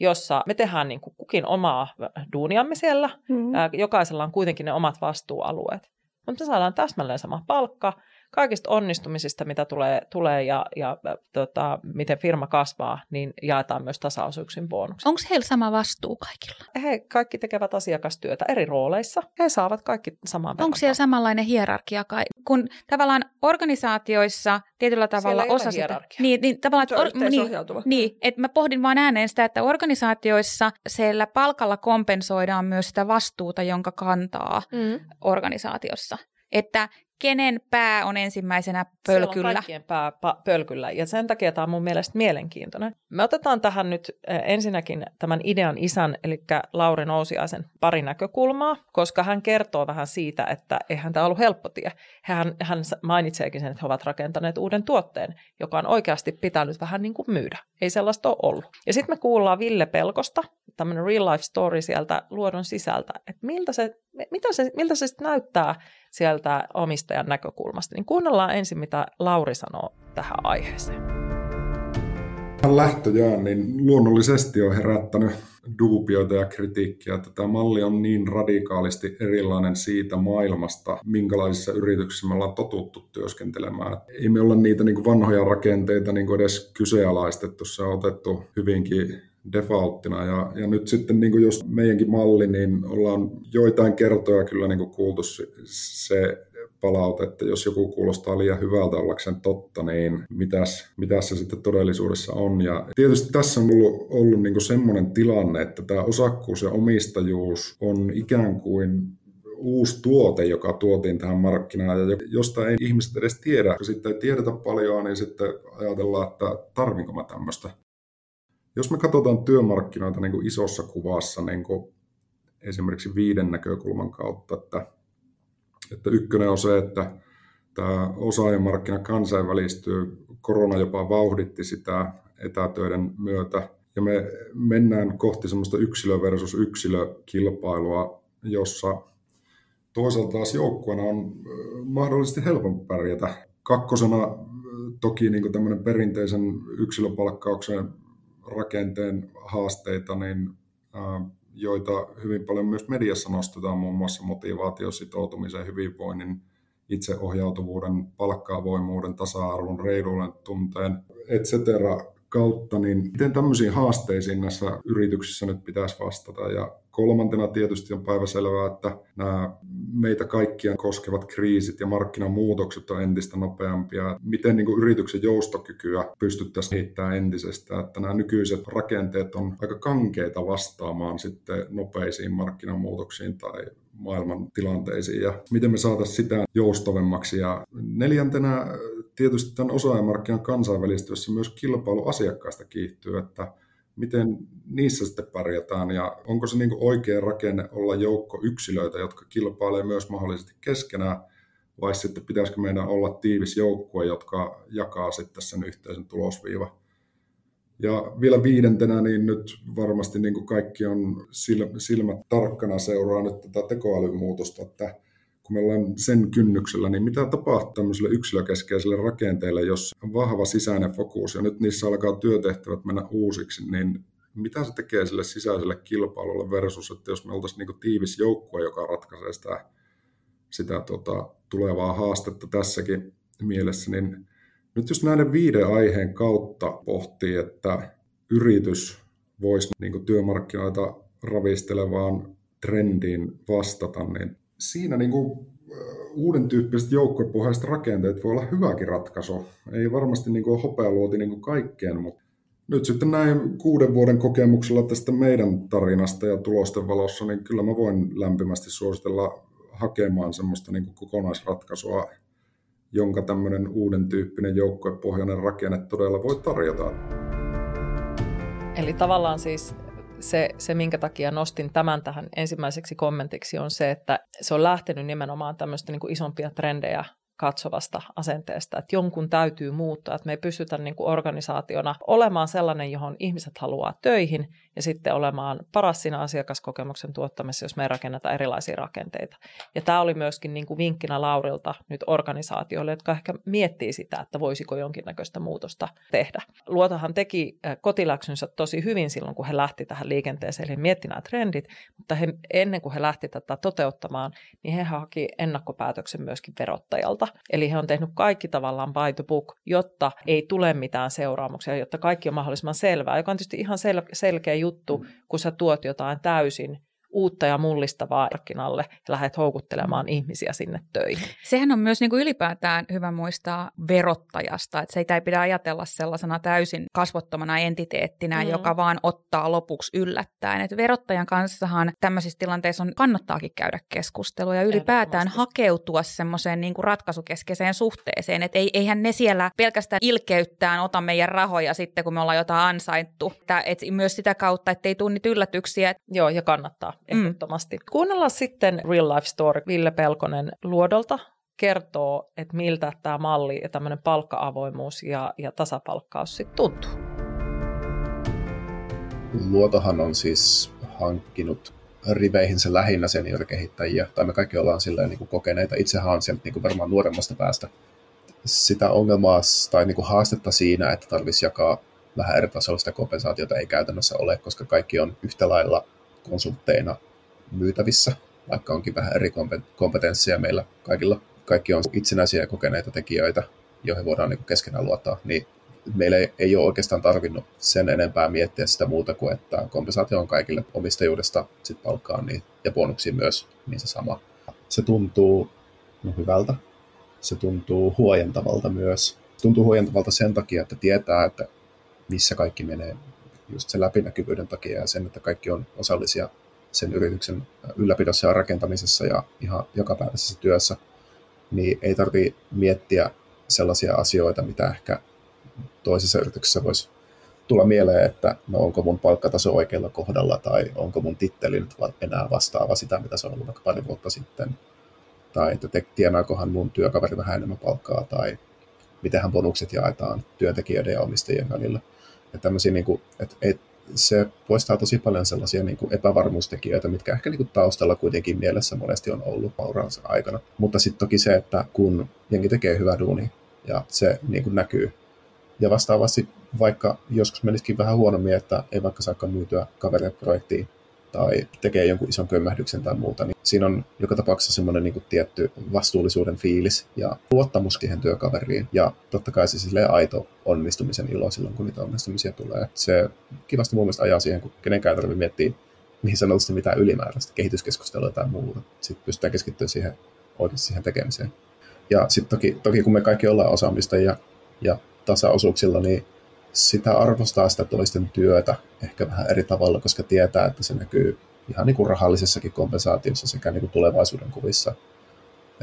jossa me tehdään niin kuin kukin omaa duuniamme siellä, Mm. Jokaisella on kuitenkin ne omat vastuualueet. Mutta me saadaan täsmälleen sama palkka kaikista onnistumisista, mitä tulee, tulee ja, ja ä, tota, miten firma kasvaa, niin jaetaan myös tasaosuuksin bonukset. Onko heillä sama vastuu kaikilla? He kaikki tekevät asiakastyötä eri rooleissa. He saavat kaikki saman verran Onko siellä samanlainen hierarkia kai? Kun tavallaan organisaatioissa tietyllä tavalla osa sitä... Niin, niin, tavallaan, Se on että or, niin, niin, että mä pohdin vaan ääneen sitä, että organisaatioissa siellä palkalla kompensoidaan myös sitä vastuuta, jonka kantaa Mm. organisaatiossa. Että kenen pää on ensimmäisenä pölkyllä. Siellä on pää pa- pölkyllä ja sen takia tämä on mun mielestä mielenkiintoinen. Me otetaan tähän nyt ensinnäkin tämän idean isän, eli Lauri Nousiaisen pari näkökulmaa, koska hän kertoo vähän siitä, että eihän tämä ollut helppo tie. Hän, hän mainitseekin sen, että he ovat rakentaneet uuden tuotteen, joka on oikeasti pitänyt vähän niin kuin myydä. Ei sellaista ole ollut. Ja sitten me kuullaan Ville Pelkosta, tämmöinen real life story sieltä luodon sisältä, että miltä se, mitä se, miltä se sitten näyttää sieltä omistajan näkökulmasta. Niin kuunnellaan ensin, mitä Lauri sanoo tähän aiheeseen. Lähtöjään niin luonnollisesti on herättänyt duubioita ja kritiikkiä, että tämä malli on niin radikaalisti erilainen siitä maailmasta, minkälaisissa yrityksissä me ollaan totuttu työskentelemään. Ei me olla niitä niin vanhoja rakenteita niin edes kyseenalaistettu, se on otettu hyvinkin defaulttina. Ja, ja nyt sitten niin kuin jos meidänkin malli, niin ollaan joitain kertoja kyllä niin kuin kuultu se palaute, että jos joku kuulostaa liian hyvältä ollakseen totta, niin mitäs, mitäs se sitten todellisuudessa on. Ja tietysti tässä on ollut, ollut niin semmoinen tilanne, että tämä osakkuus ja omistajuus on ikään kuin uusi tuote, joka tuotiin tähän markkinaan, ja josta ei ihmiset edes tiedä. Kun sitten ei tiedetä paljon, niin sitten ajatellaan, että tarvinko mä tämmöistä jos me katsotaan työmarkkinoita niin kuin isossa kuvassa niin kuin esimerkiksi viiden näkökulman kautta, että, että ykkönen on se, että tämä osaajamarkkina kansainvälistyy, korona jopa vauhditti sitä etätöiden myötä, ja me mennään kohti semmoista yksilö versus yksilökilpailua, jossa toisaalta taas joukkueena on mahdollisesti helpompi pärjätä. Kakkosena toki niin tämmöinen perinteisen yksilöpalkkauksen rakenteen haasteita, niin, joita hyvin paljon myös mediassa nostetaan, muun muassa motivaatio, sitoutumisen, hyvinvoinnin, itseohjautuvuuden, palkkaavoimuuden, tasa-arvon, reiluuden tunteen, etc. kautta, niin miten tämmöisiin haasteisiin näissä yrityksissä nyt pitäisi vastata. Ja Kolmantena tietysti on päiväselvää, että nämä meitä kaikkia koskevat kriisit ja markkinamuutokset on entistä nopeampia. Miten niin kuin yrityksen joustokykyä pystyttäisiin kehittämään entisestä, että nämä nykyiset rakenteet on aika kankeita vastaamaan sitten nopeisiin markkinamuutoksiin tai maailman tilanteisiin ja miten me saataisiin sitä joustavemmaksi. Ja neljäntenä tietysti tämän osaajamarkkinan kansainvälistyessä myös kilpailu asiakkaista kiihtyy, että miten niissä sitten pärjätään ja onko se niin oikea rakenne olla joukko yksilöitä, jotka kilpailee myös mahdollisesti keskenään, vai sitten pitäisikö meidän olla tiivis joukkue, jotka jakaa sitten sen yhteisen tulosviiva. Ja vielä viidentenä, niin nyt varmasti niin kuin kaikki on silmät tarkkana seuraa nyt tätä tekoälymuutosta, että kun me ollaan sen kynnyksellä, niin mitä tapahtuu tämmöiselle yksilökeskeiselle rakenteelle, jos on vahva sisäinen fokus ja nyt niissä alkaa työtehtävät mennä uusiksi, niin mitä se tekee sille sisäiselle kilpailulle versus, että jos me oltaisiin niin tiivis joukkue, joka ratkaisee sitä, sitä tota, tulevaa haastetta tässäkin mielessä, niin nyt jos näiden viiden aiheen kautta pohtii, että yritys voisi niin työmarkkinoita ravistelevaan trendiin vastata, niin siinä niin kuin uuden tyyppiset joukkuepohjaiset rakenteet voi olla hyväkin ratkaisu. Ei varmasti niin kuin hopealuoti niin kuin kaikkeen, mutta nyt sitten näin kuuden vuoden kokemuksella tästä meidän tarinasta ja tulosten valossa, niin kyllä mä voin lämpimästi suositella hakemaan semmoista niin kuin kokonaisratkaisua, jonka tämmöinen uuden tyyppinen joukkuepohjainen rakenne todella voi tarjota. Eli tavallaan siis se, se, minkä takia nostin tämän tähän ensimmäiseksi kommentiksi, on se, että se on lähtenyt nimenomaan tämmöistä niin kuin isompia trendejä katsovasta asenteesta, että jonkun täytyy muuttaa, että me ei pystytä niin kuin organisaationa olemaan sellainen, johon ihmiset haluaa töihin ja sitten olemaan paras siinä asiakaskokemuksen tuottamisessa, jos me rakennetaan erilaisia rakenteita. Ja tämä oli myöskin niin kuin vinkkinä Laurilta nyt organisaatioille, jotka ehkä miettii sitä, että voisiko jonkinnäköistä muutosta tehdä. Luotahan teki äh, kotiläksynsä tosi hyvin silloin, kun he lähti tähän liikenteeseen, eli mietti nämä trendit, mutta he, ennen kuin he lähti tätä toteuttamaan, niin he haki ennakkopäätöksen myöskin verottajalta. Eli he on tehnyt kaikki tavallaan by the book, jotta ei tule mitään seuraamuksia, jotta kaikki on mahdollisimman selvää, joka on tietysti ihan sel- selkeä juttu, kun sä tuot jotain täysin uutta ja mullistavaa markkinalle ja lähdet houkuttelemaan ihmisiä sinne töihin. Sehän on myös niin kuin ylipäätään hyvä muistaa verottajasta, että se ei pidä ajatella sellaisena täysin kasvottomana entiteettinä, mm. joka vaan ottaa lopuksi yllättäen. Et verottajan kanssahan tämmöisissä tilanteissa on, kannattaakin käydä keskustelua ja ylipäätään hakeutua semmoiseen niin kuin ratkaisukeskeiseen suhteeseen, että ei, eihän ne siellä pelkästään ilkeyttään ota meidän rahoja sitten, kun me ollaan jotain ansaittu. Että, et myös sitä kautta, ettei tunnit yllätyksiä. Joo, ja kannattaa. Ehdottomasti. Mm. Kuunnellaan sitten Real Life Story Ville Pelkonen Luodolta kertoo, että miltä tämä malli ja tämmöinen palkka-avoimuus ja, ja tasapalkkaus sitten tuntuu. Luotohan on siis hankkinut riveihinsä lähinnä seniorikehittäjiä, tai me kaikki ollaan silleen niin kuin kokeneita. Itsehän on sieltä niin kuin varmaan nuoremmasta päästä sitä ongelmaa tai niin kuin haastetta siinä, että tarvitsisi jakaa vähän eri tasolla sitä kompensaatiota ei käytännössä ole, koska kaikki on yhtä lailla konsultteina myytävissä, vaikka onkin vähän eri kompetensseja meillä kaikilla. Kaikki on itsenäisiä ja kokeneita tekijöitä, joihin voidaan niin keskenään luottaa, niin meillä ei, ole oikeastaan tarvinnut sen enempää miettiä sitä muuta kuin, että kompensaatio on kaikille omistajuudesta sit palkkaan niin, ja bonuksiin myös niin se sama. Se tuntuu no, hyvältä, se tuntuu huojentavalta myös. Tuntuu huojentavalta sen takia, että tietää, että missä kaikki menee just sen läpinäkyvyyden takia ja sen, että kaikki on osallisia sen yrityksen ylläpidossa ja rakentamisessa ja ihan jokapäiväisessä työssä, niin ei tarvitse miettiä sellaisia asioita, mitä ehkä toisessa yrityksessä voisi tulla mieleen, että no onko mun palkkataso oikealla kohdalla tai onko mun titteli nyt enää vastaava sitä, mitä se on ollut vaikka pari vuotta sitten. Tai että tienaakohan mun työkaveri vähän enemmän palkkaa tai mitenhän bonukset jaetaan työntekijöiden ja omistajien välillä. Tämmöisiä, niin kuin, että, että se poistaa tosi paljon sellaisia niin kuin epävarmuustekijöitä, mitkä ehkä niin kuin taustalla kuitenkin mielessä monesti on ollut pauransa aikana. Mutta sitten toki se, että kun jengi tekee hyvää duuni ja se niin kuin näkyy, ja vastaavasti vaikka joskus menisikin vähän huonommin, että ei vaikka saakaan myytyä kaverin projektiin, tai tekee jonkun ison kömmähdyksen tai muuta, niin siinä on joka tapauksessa semmoinen niin tietty vastuullisuuden fiilis ja luottamus siihen työkaveriin. Ja totta kai se sille aito onnistumisen ilo silloin, kun niitä onnistumisia tulee. Se kivasti mun mielestä ajaa siihen, kun kenenkään tarvitse miettiä mihin sanotusti mitään ylimääräistä kehityskeskustelua tai muuta. Sitten pystytään keskittymään siihen oikeasti siihen tekemiseen. Ja sitten toki, toki kun me kaikki ollaan osaamista ja, ja tasaosuuksilla, niin sitä arvostaa sitä toisten työtä ehkä vähän eri tavalla, koska tietää, että se näkyy ihan niin kuin rahallisessakin kompensaatiossa sekä niin kuin tulevaisuuden kuvissa.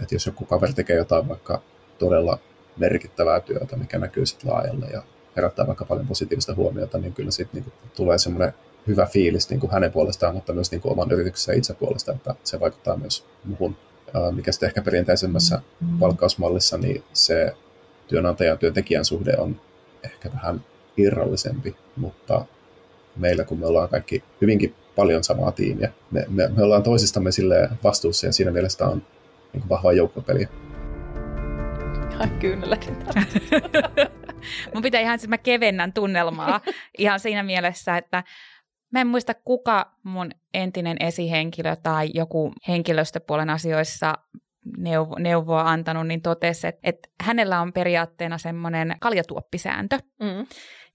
Että jos joku kaveri tekee jotain vaikka todella merkittävää työtä, mikä näkyy sitten laajalle ja herättää vaikka paljon positiivista huomiota, niin kyllä sitten niin tulee semmoinen hyvä fiilis niin kuin hänen puolestaan, mutta myös niin kuin oman yrityksensä itse puolesta, että se vaikuttaa myös muuhun. Mikä sitten ehkä perinteisemmässä palkkausmallissa, niin se työnantajan ja työntekijän suhde on ehkä vähän irrallisempi, mutta meillä kun me ollaan kaikki hyvinkin paljon samaa tiimiä, me, me, me ollaan toisistamme sille vastuussa ja siinä mielessä on niin kuin vahvaa joukkopeliä. Kyynelläkin Mun pitää ihan, siis mä kevennän tunnelmaa ihan siinä mielessä, että mä en muista kuka mun entinen esihenkilö tai joku henkilöstöpuolen asioissa neuvo, neuvoa antanut, niin totesi, että, että hänellä on periaatteena semmoinen kaljatuoppisääntö. Mm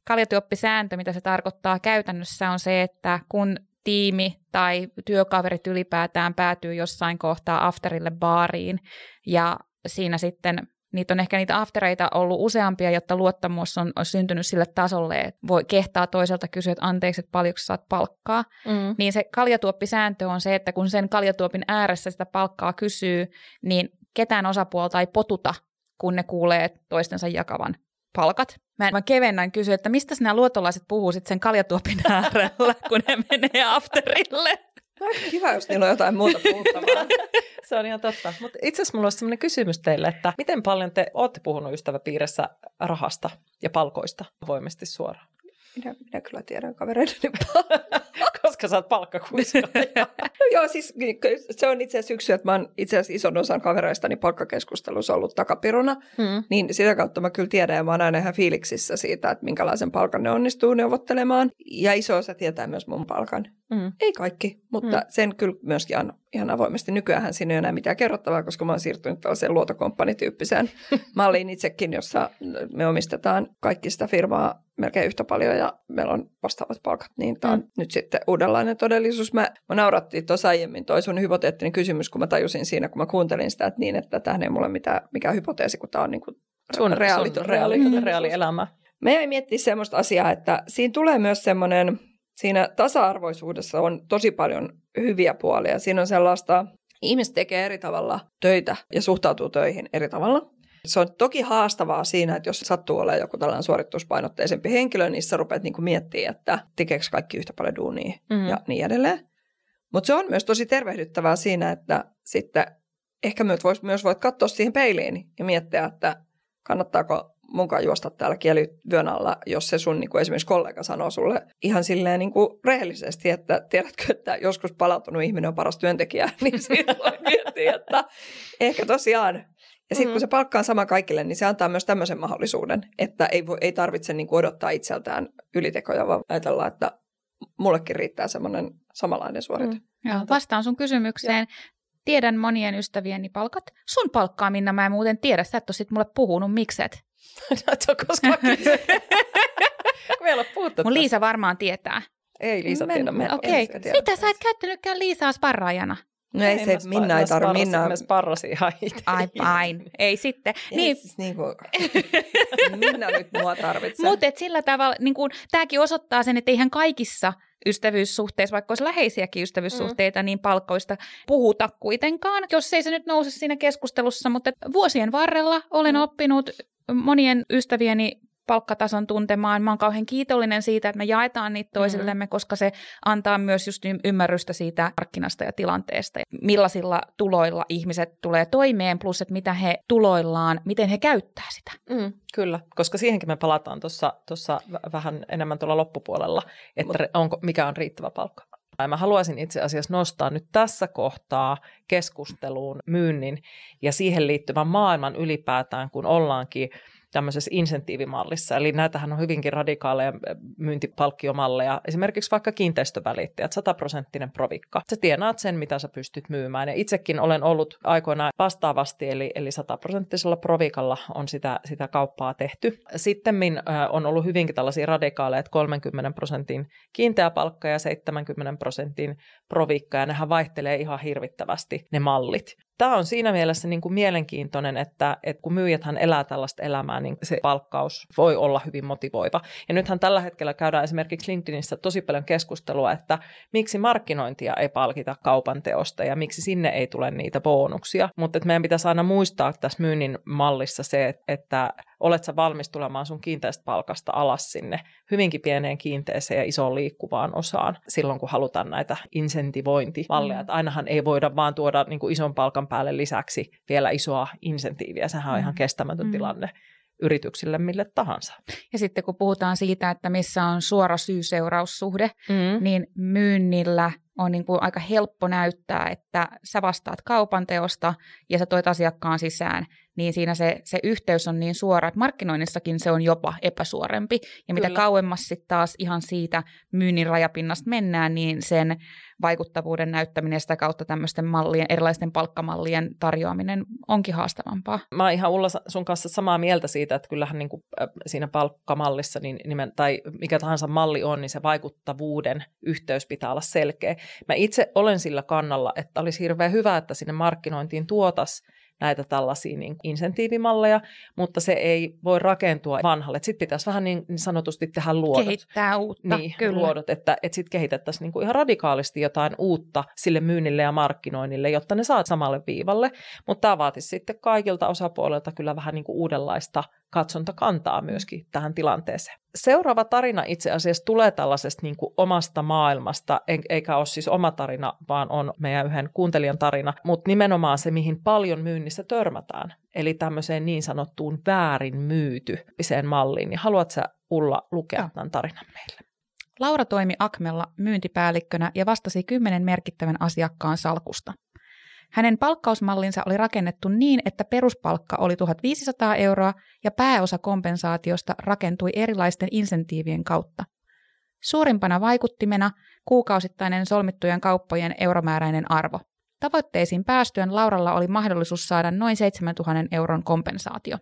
kaljatuoppisääntö, mitä se tarkoittaa käytännössä, on se, että kun tiimi tai työkaverit ylipäätään päätyy jossain kohtaa afterille baariin ja siinä sitten niitä on ehkä niitä aftereita ollut useampia, jotta luottamus on, on syntynyt sille tasolle, että voi kehtaa toiselta kysyä, että anteeksi, että paljonko saat palkkaa. Mm. Niin se kaljatuoppisääntö on se, että kun sen kaljatuopin ääressä sitä palkkaa kysyy, niin ketään osapuolta ei potuta, kun ne kuulee toistensa jakavan palkat. Mä, mä kevennän kysyä, että mistä nämä luottolaiset puhuu sitten sen kaljatuopin äärellä, kun ne menee afterille. Kiva, jos niillä on jotain muuta puhuttavaa. Se on ihan totta. Mutta itse asiassa mulla olisi sellainen kysymys teille, että miten paljon te olette puhunut ystäväpiirissä rahasta ja palkoista voimasti suoraan? Minä, minä kyllä tiedän kavereideni Koska sä oot palkkakuiska. no joo, siis niin, se on itse asiassa yksi, että mä oon itse asiassa ison osan kavereistani palkkakeskustelussa ollut takapiruna, hmm. niin sitä kautta mä kyllä tiedän ja mä oon aina ihan fiiliksissä siitä, että minkälaisen palkan ne onnistuu neuvottelemaan. Ja iso osa tietää myös mun palkan. Mm. Ei kaikki, mutta mm. sen kyllä myöskin on ihan avoimesti. Nykyään siinä ei ole enää mitään kerrottavaa, koska mä oon siirtynyt tällaiseen luotokomppanityyppiseen malliin itsekin, jossa me omistetaan kaikki sitä firmaa melkein yhtä paljon ja meillä on vastaavat palkat, niin tämä on mm. nyt sitten uudenlainen todellisuus. Mä, mä naurattiin tuossa aiemmin toi sun hypoteettinen kysymys, kun mä tajusin siinä, kun mä kuuntelin sitä, että niin, että tähän ei mulle mitään, mikään hypoteesi, kun tämä on niin kuin sun, reaali, sun reaali, mm. reaalielämä. Me jäi miettiä semmoista asiaa, että siinä tulee myös semmoinen, siinä tasa-arvoisuudessa on tosi paljon hyviä puolia. Siinä on sellaista, ihmiset tekee eri tavalla töitä ja suhtautuu töihin eri tavalla. Se on toki haastavaa siinä, että jos sattuu olemaan joku tällainen suorituspainotteisempi henkilö, niin sä rupeat niin miettimään, että tekeekö kaikki yhtä paljon duunia mm-hmm. ja niin edelleen. Mutta se on myös tosi tervehdyttävää siinä, että sitten ehkä myös voit, myös voit katsoa siihen peiliin ja miettiä, että kannattaako munkaan juosta täällä kielivyön alla, jos se sun niin kuin esimerkiksi kollega sanoo sulle ihan silleen niin kuin rehellisesti, että tiedätkö, että joskus palautunut ihminen on paras työntekijä, niin siitä voi miettiä, että ehkä tosiaan. Ja sitten mm-hmm. kun se palkka on sama kaikille, niin se antaa myös tämmöisen mahdollisuuden, että ei, voi, ei tarvitse niin kuin odottaa itseltään ylitekoja, vaan ajatella, että mullekin riittää semmoinen samanlainen suorite. Mm. Joo, vastaan sun kysymykseen. Ja. Tiedän monien ystävieni palkat. Sun palkkaa, Minna, mä en muuten tiedä. Sä et ole sit mulle puhunut. Mikset? No, et ole koskaan Meillä on puhuttu Mun Liisa varmaan tietää. Ei Liisa Men, tiedä. Me, Okei. Okay. Mitä sä et käyttänytkään Liisaa sparraajana? No ei, ei se, Minna ei tarvitse. Minna... Mä sparrasin ihan itse. Ai pain. Ei sitten. Ei, niin. Siis niin kuin, Minna nyt mua tarvitsee. Mutta sillä tavalla, niin kuin, tämäkin osoittaa sen, että eihän kaikissa ystävyyssuhteissa, vaikka olisi läheisiäkin ystävyyssuhteita, mm. niin palkkoista puhuta kuitenkaan, jos ei se nyt nouse siinä keskustelussa. Mutta vuosien varrella olen mm. oppinut monien ystävieni palkkatason tuntemaan. Mä oon kauhean kiitollinen siitä, että me jaetaan niitä toisillemme, mm-hmm. koska se antaa myös just ymmärrystä siitä markkinasta ja tilanteesta. Millaisilla tuloilla ihmiset tulee toimeen, plus että mitä he tuloillaan, miten he käyttää sitä. Mm, kyllä, koska siihenkin me palataan tuossa vähän enemmän tuolla loppupuolella, että Mut, onko, mikä on riittävä palkka. Mä haluaisin itse asiassa nostaa nyt tässä kohtaa keskusteluun myynnin ja siihen liittyvän maailman ylipäätään, kun ollaankin tämmöisessä insentiivimallissa. Eli näitähän on hyvinkin radikaaleja myyntipalkkiomalleja. Esimerkiksi vaikka kiinteistövälittäjät, 100 prosenttinen provikka. Sä tienaat sen, mitä sä pystyt myymään. Ja itsekin olen ollut aikoinaan vastaavasti, eli, eli 100 prosenttisella provikalla on sitä, sitä kauppaa tehty. Sitten on ollut hyvinkin tällaisia radikaaleja, että 30 prosentin kiinteä palkka ja 70 prosentin provikka, ja nehän vaihtelee ihan hirvittävästi ne mallit tämä on siinä mielessä niin kuin mielenkiintoinen, että, että kun myyjäthän elää tällaista elämää, niin se palkkaus voi olla hyvin motivoiva. Ja nythän tällä hetkellä käydään esimerkiksi LinkedInissä tosi paljon keskustelua, että miksi markkinointia ei palkita kaupan teosta ja miksi sinne ei tule niitä bonuksia. Mutta meidän pitäisi aina muistaa tässä myynnin mallissa se, että olet sä valmis tulemaan sun kiinteästä palkasta alas sinne hyvinkin pieneen kiinteeseen ja isoon liikkuvaan osaan silloin, kun halutaan näitä insentivointimalleja. Mm. Että ainahan ei voida vaan tuoda niin kuin ison palkan päälle lisäksi vielä isoa insentiiviä. Sehän on mm. ihan kestämätön mm. tilanne yrityksille mille tahansa. Ja sitten kun puhutaan siitä, että missä on suora syy-seuraussuhde, mm. niin myynnillä on niin kuin aika helppo näyttää, että sä vastaat kaupan teosta ja sä toit asiakkaan sisään, niin siinä se, se yhteys on niin suora, että markkinoinnissakin se on jopa epäsuorempi. Ja mitä Kyllä. kauemmas sitten taas ihan siitä myynnin rajapinnasta mennään, niin sen vaikuttavuuden näyttäminen sitä kautta tämmöisten mallien, erilaisten palkkamallien tarjoaminen onkin haastavampaa. Mä oon ihan Ulla sun kanssa samaa mieltä siitä, että kyllähän niin kuin siinä palkkamallissa, niin nimen, tai mikä tahansa malli on, niin se vaikuttavuuden yhteys pitää olla selkeä. Mä itse olen sillä kannalla, että olisi hirveän hyvä, että sinne markkinointiin tuotas näitä tällaisia niin insentiivimalleja, mutta se ei voi rakentua vanhalle. Sitten pitäisi vähän niin, niin sanotusti tehdä luodot. Kehittää uutta, niin, kyllä. Luodot, että, että sitten kehitettäisiin niin kuin ihan radikaalisti jotain uutta sille myynnille ja markkinoinnille, jotta ne saat samalle viivalle. Mutta tämä vaatisi sitten kaikilta osapuolilta kyllä vähän niin kuin uudenlaista katsonta kantaa myöskin tähän tilanteeseen. Seuraava tarina itse asiassa tulee tällaisesta niin kuin omasta maailmasta, eikä ole siis oma tarina, vaan on meidän yhden kuuntelijan tarina, mutta nimenomaan se, mihin paljon myynnissä törmätään. Eli tämmöiseen niin sanottuun väärin myytypiseen malliin. Niin haluatko sä Ulla lukea tämän tarinan meille? Laura toimi Akmella myyntipäällikkönä ja vastasi kymmenen merkittävän asiakkaan salkusta. Hänen palkkausmallinsa oli rakennettu niin, että peruspalkka oli 1500 euroa ja pääosa kompensaatiosta rakentui erilaisten insentiivien kautta. Suurimpana vaikuttimena kuukausittainen solmittujen kauppojen euromääräinen arvo. Tavoitteisiin päästyen Lauralla oli mahdollisuus saada noin 7000 euron kompensaatio.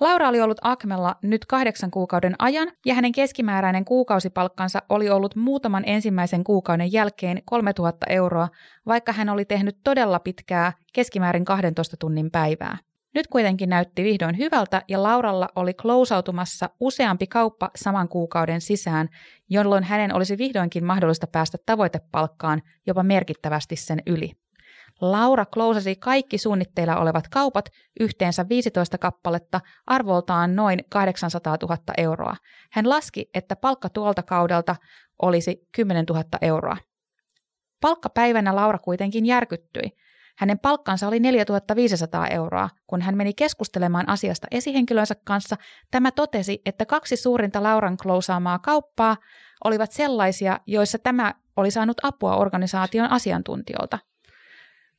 Laura oli ollut Akmella nyt kahdeksan kuukauden ajan ja hänen keskimääräinen kuukausipalkkansa oli ollut muutaman ensimmäisen kuukauden jälkeen 3000 euroa, vaikka hän oli tehnyt todella pitkää keskimäärin 12 tunnin päivää. Nyt kuitenkin näytti vihdoin hyvältä ja Lauralla oli klousautumassa useampi kauppa saman kuukauden sisään, jolloin hänen olisi vihdoinkin mahdollista päästä tavoitepalkkaan jopa merkittävästi sen yli. Laura klousasi kaikki suunnitteilla olevat kaupat, yhteensä 15 kappaletta, arvoltaan noin 800 000 euroa. Hän laski, että palkka tuolta kaudelta olisi 10 000 euroa. Palkkapäivänä Laura kuitenkin järkyttyi. Hänen palkkansa oli 4500 euroa. Kun hän meni keskustelemaan asiasta esihenkilönsä kanssa, tämä totesi, että kaksi suurinta Lauran klousaamaa kauppaa olivat sellaisia, joissa tämä oli saanut apua organisaation asiantuntijoilta.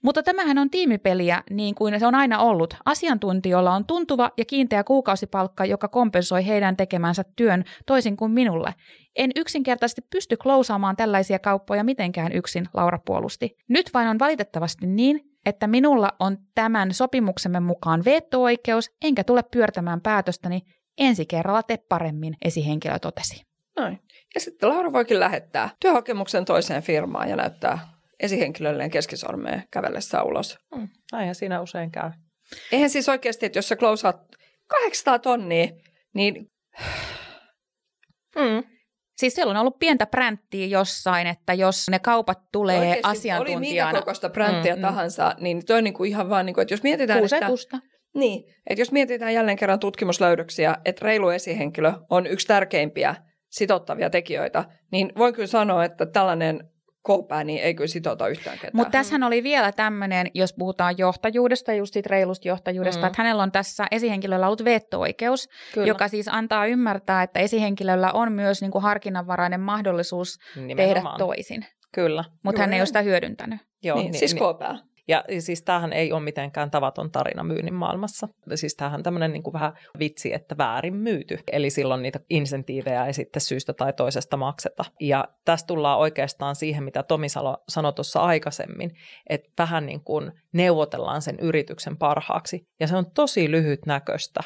Mutta tämähän on tiimipeliä niin kuin se on aina ollut. Asiantuntijoilla on tuntuva ja kiinteä kuukausipalkka, joka kompensoi heidän tekemänsä työn toisin kuin minulle. En yksinkertaisesti pysty klousaamaan tällaisia kauppoja mitenkään yksin, Laura puolusti. Nyt vain on valitettavasti niin, että minulla on tämän sopimuksemme mukaan veto-oikeus, enkä tule pyörtämään päätöstäni. Ensi kerralla te paremmin, esihenkilö totesi. Noin. Ja sitten Laura voikin lähettää työhakemuksen toiseen firmaan ja näyttää esihenkilölleen keskisormeen kävellessä ulos. Mm, näinhän siinä usein käy. Eihän siis oikeasti, että jos sä klousaat 800 tonnia, niin... Mm. Siis siellä on ollut pientä bränttiä jossain, että jos ne kaupat tulee Oikeasti, asiantuntijana... Oli minkä kokoista bränttiä mm, tahansa, niin toi on niin kuin ihan vaan, niin kuin, että jos mietitään... Kuusetusta. Että, niin, että jos mietitään jälleen kerran tutkimuslöydöksiä, että reilu esihenkilö on yksi tärkeimpiä sitottavia tekijöitä, niin voin kyllä sanoa, että tällainen koopää, niin ei kyllä sitouta yhtään ketään. Mutta tässähän oli vielä tämmöinen, jos puhutaan johtajuudesta, just siitä reilusta johtajuudesta, mm. että hänellä on tässä esihenkilöllä ollut veto-oikeus, kyllä. joka siis antaa ymmärtää, että esihenkilöllä on myös niin kuin harkinnanvarainen mahdollisuus Nimenomaan. tehdä toisin. Kyllä. Mutta hän ei ole sitä hyödyntänyt. Joo, niin, niin, siis koopää. Ja siis tämähän ei ole mitenkään tavaton tarina myynnin maailmassa. Siis tämähän on tämmöinen niin kuin vähän vitsi, että väärin myyty. Eli silloin niitä insentiivejä ei sitten syystä tai toisesta makseta. Ja tässä tullaan oikeastaan siihen, mitä Tomi sanoi tuossa aikaisemmin, että vähän niin kuin neuvotellaan sen yrityksen parhaaksi. Ja se on tosi lyhytnäköistä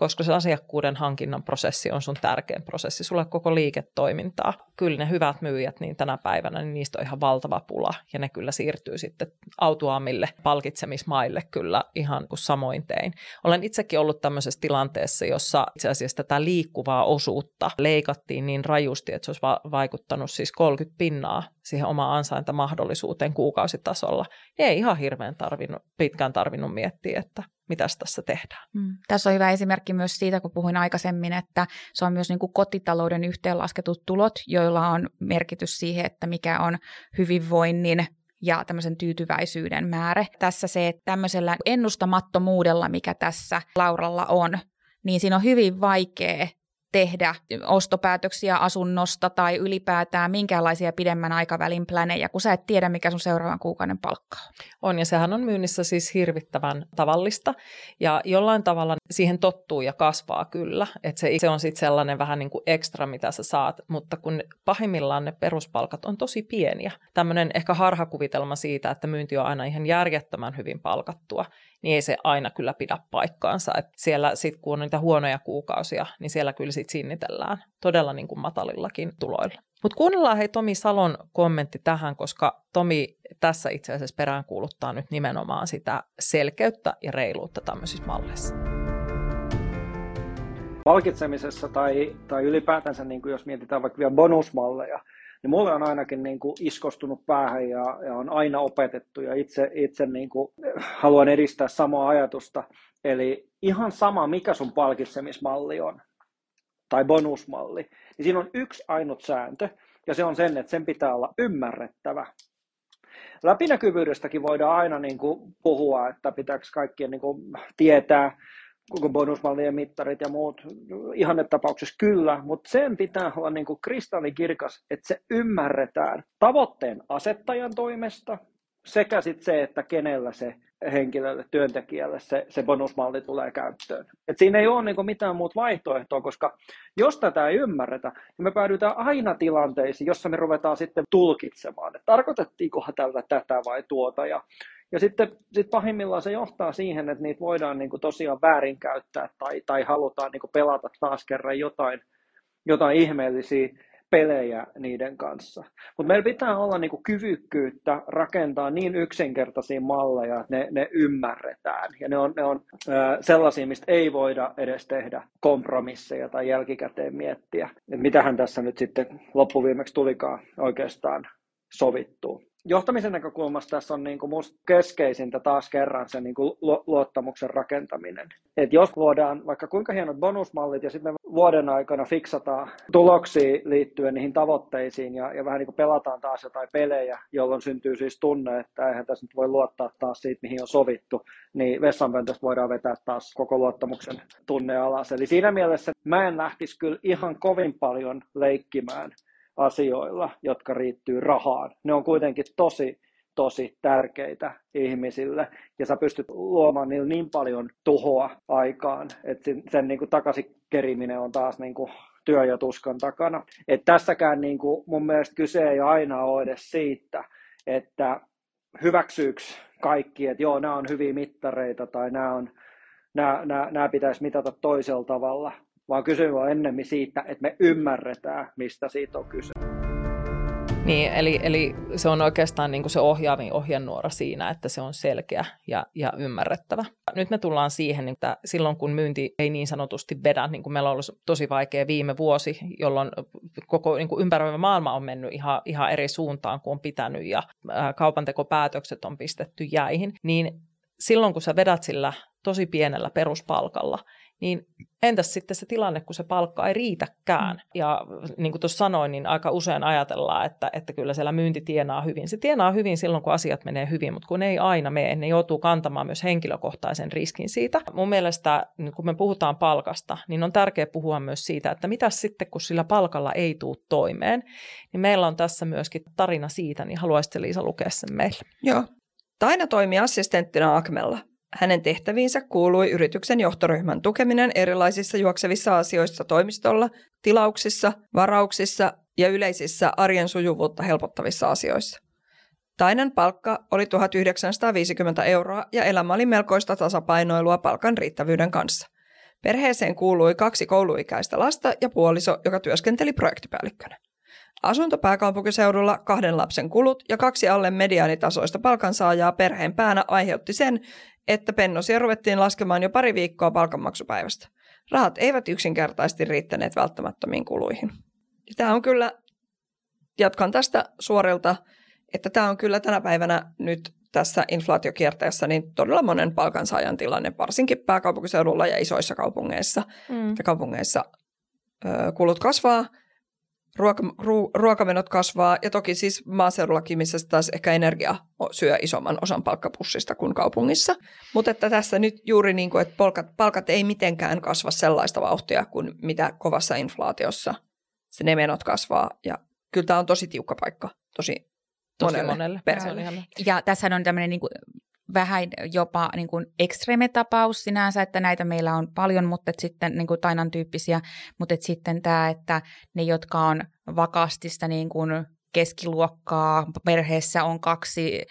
koska se asiakkuuden hankinnan prosessi on sun tärkein prosessi, sulle koko liiketoimintaa. Kyllä ne hyvät myyjät niin tänä päivänä, niin niistä on ihan valtava pula ja ne kyllä siirtyy sitten autuaamille palkitsemismaille kyllä ihan kuin samoin tein. Olen itsekin ollut tämmöisessä tilanteessa, jossa itse asiassa tätä liikkuvaa osuutta leikattiin niin rajusti, että se olisi va- vaikuttanut siis 30 pinnaa siihen omaan ansaintamahdollisuuteen kuukausitasolla. Ei ihan hirveän tarvinnut, pitkään tarvinnut miettiä, että mitä tässä tehdään. Mm. Tässä on hyvä esimerkki myös siitä, kun puhuin aikaisemmin, että se on myös niin kuin kotitalouden yhteenlasketut tulot, joilla on merkitys siihen, että mikä on hyvinvoinnin ja tämmöisen tyytyväisyyden määrä. Tässä se, että tämmöisellä ennustamattomuudella, mikä tässä Lauralla on, niin siinä on hyvin vaikea tehdä ostopäätöksiä asunnosta tai ylipäätään minkäänlaisia pidemmän aikavälin plänejä, kun sä et tiedä, mikä sun seuraavan kuukauden palkka on. On, ja sehän on myynnissä siis hirvittävän tavallista, ja jollain tavalla siihen tottuu ja kasvaa kyllä, että se, se on sitten sellainen vähän niin kuin ekstra, mitä sä saat, mutta kun pahimmillaan ne peruspalkat on tosi pieniä. Tämmöinen ehkä harhakuvitelma siitä, että myynti on aina ihan järjettömän hyvin palkattua, niin ei se aina kyllä pidä paikkaansa. Et siellä sitten kun on niitä huonoja kuukausia, niin siellä kyllä sitten sinnitellään todella niin kuin matalillakin tuloilla. Mutta kuunnellaan hei Tomi Salon kommentti tähän, koska Tomi tässä itse asiassa peräänkuuluttaa nyt nimenomaan sitä selkeyttä ja reiluutta tämmöisissä malleissa. Palkitsemisessa tai, tai ylipäätänsä, niin kuin jos mietitään vaikka vielä bonusmalleja, niin mulle on ainakin niin kuin iskostunut päähän ja, ja on aina opetettu ja itse, itse niin kuin haluan edistää samaa ajatusta. Eli ihan sama, mikä sun palkitsemismalli on tai bonusmalli, niin siinä on yksi ainut sääntö ja se on sen, että sen pitää olla ymmärrettävä. Läpinäkyvyydestäkin voidaan aina niin kuin puhua, että pitääkö kaikkien niin kuin tietää, koko bonusmallien mittarit ja muut ihannetapauksessa kyllä, mutta sen pitää olla niin kuin kristallikirkas, että se ymmärretään tavoitteen asettajan toimesta sekä sitten se, että kenellä se henkilölle, työntekijälle se, se bonusmalli tulee käyttöön. Et siinä ei ole niin mitään muuta vaihtoehtoa, koska jos tätä ei ymmärretä, niin me päädytään aina tilanteisiin, jossa me ruvetaan sitten tulkitsemaan, että tarkoitettiinkohan tällä tätä vai tuota. Ja, ja sitten sit pahimmillaan se johtaa siihen, että niitä voidaan niin kuin tosiaan väärinkäyttää tai, tai halutaan niin kuin pelata taas kerran jotain, jotain ihmeellisiä pelejä niiden kanssa. Mutta meillä pitää olla niinku kyvykkyyttä rakentaa niin yksinkertaisia malleja, että ne, ne ymmärretään. Ja ne on, ne on sellaisia, mistä ei voida edes tehdä kompromisseja tai jälkikäteen miettiä, että mitähän tässä nyt sitten loppuviimeksi tulikaan oikeastaan sovittua johtamisen näkökulmasta tässä on niin kuin musta keskeisintä taas kerran se niin kuin luottamuksen rakentaminen. Et jos luodaan vaikka kuinka hienot bonusmallit ja sitten me vuoden aikana fiksataan tuloksia liittyen niihin tavoitteisiin ja, ja vähän niin kuin pelataan taas jotain pelejä, jolloin syntyy siis tunne, että eihän tässä nyt voi luottaa taas siitä, mihin on sovittu, niin vessanpöntöstä voidaan vetää taas koko luottamuksen tunne alas. Eli siinä mielessä mä en lähtisi kyllä ihan kovin paljon leikkimään asioilla, jotka riittyy rahaan. Ne on kuitenkin tosi, tosi tärkeitä ihmisille, ja sä pystyt luomaan niillä niin paljon tuhoa aikaan, että sen, sen niin kuin takaisin keriminen on taas niin kuin työ ja tuskan takana. Et tässäkään niin kuin mun mielestä kyse ei aina ole edes siitä, että hyväksyykö kaikki, että joo, nämä on hyviä mittareita tai nämä, on, nämä, nämä, nämä pitäisi mitata toisella tavalla, vaan kysymys on ennemmin siitä, että me ymmärretään, mistä siitä on kyse. Niin, eli, eli se on oikeastaan niin kuin se ohjaavin ohjenuora siinä, että se on selkeä ja, ja ymmärrettävä. Nyt me tullaan siihen, että silloin kun myynti ei niin sanotusti vedä, niin kuin meillä on ollut tosi vaikea viime vuosi, jolloin koko niin kuin ympäröivä maailma on mennyt ihan, ihan eri suuntaan kuin on pitänyt ja kaupantekopäätökset on pistetty jäihin, niin silloin kun sä vedät sillä tosi pienellä peruspalkalla, niin entäs sitten se tilanne, kun se palkka ei riitäkään? Mm. Ja niin kuin tuossa sanoin, niin aika usein ajatellaan, että, että kyllä siellä myynti tienaa hyvin. Se tienaa hyvin silloin, kun asiat menee hyvin, mutta kun ei aina mene, ne joutuu kantamaan myös henkilökohtaisen riskin siitä. Mun mielestä, niin kun me puhutaan palkasta, niin on tärkeää puhua myös siitä, että mitä sitten, kun sillä palkalla ei tule toimeen. Niin meillä on tässä myöskin tarina siitä, niin haluaisitte Liisa lukea sen meille? Joo. Taina toimi assistenttina Akmella. Hänen tehtäviinsä kuului yrityksen johtoryhmän tukeminen erilaisissa juoksevissa asioissa toimistolla, tilauksissa, varauksissa ja yleisissä arjen sujuvuutta helpottavissa asioissa. Tainan palkka oli 1950 euroa ja elämä oli melkoista tasapainoilua palkan riittävyyden kanssa. Perheeseen kuului kaksi kouluikäistä lasta ja puoliso, joka työskenteli projektipäällikkönä. Asunto pääkaupunkiseudulla, kahden lapsen kulut ja kaksi alle mediaanitasoista palkansaajaa perheen päänä aiheutti sen, että pennosia ruvettiin laskemaan jo pari viikkoa palkanmaksupäivästä. Rahat eivät yksinkertaisesti riittäneet välttämättömiin kuluihin. Ja tämä on kyllä, jatkan tästä suorilta, että tämä on kyllä tänä päivänä nyt tässä inflaatiokierteessä niin todella monen palkansaajan tilanne, varsinkin pääkaupunkiseudulla ja isoissa kaupungeissa. Mm. Ja kaupungeissa ö, kulut kasvaa ruoka, ru, ruokamenot kasvaa ja toki siis maaseudullakin, missä taas ehkä energia syö isomman osan palkkapussista kuin kaupungissa. Mutta että tässä nyt juuri niin kuin, että palkat, palkat ei mitenkään kasva sellaista vauhtia kuin mitä kovassa inflaatiossa se ne menot kasvaa ja kyllä tämä on tosi tiukka paikka, tosi tosi monelle, monelle. perheelle. Ja tässä on tämmöinen niin kuin vähän jopa niin kuin ekstreme-tapaus sinänsä, että näitä meillä on paljon, mutta sitten niin kuin Tainan tyyppisiä, mutta sitten tämä, että ne, jotka on vakaasti sitä niin kuin keskiluokkaa, perheessä on kaksi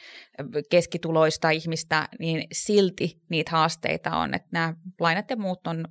keskituloista ihmistä, niin silti niitä haasteita on, että nämä lainat ja muut on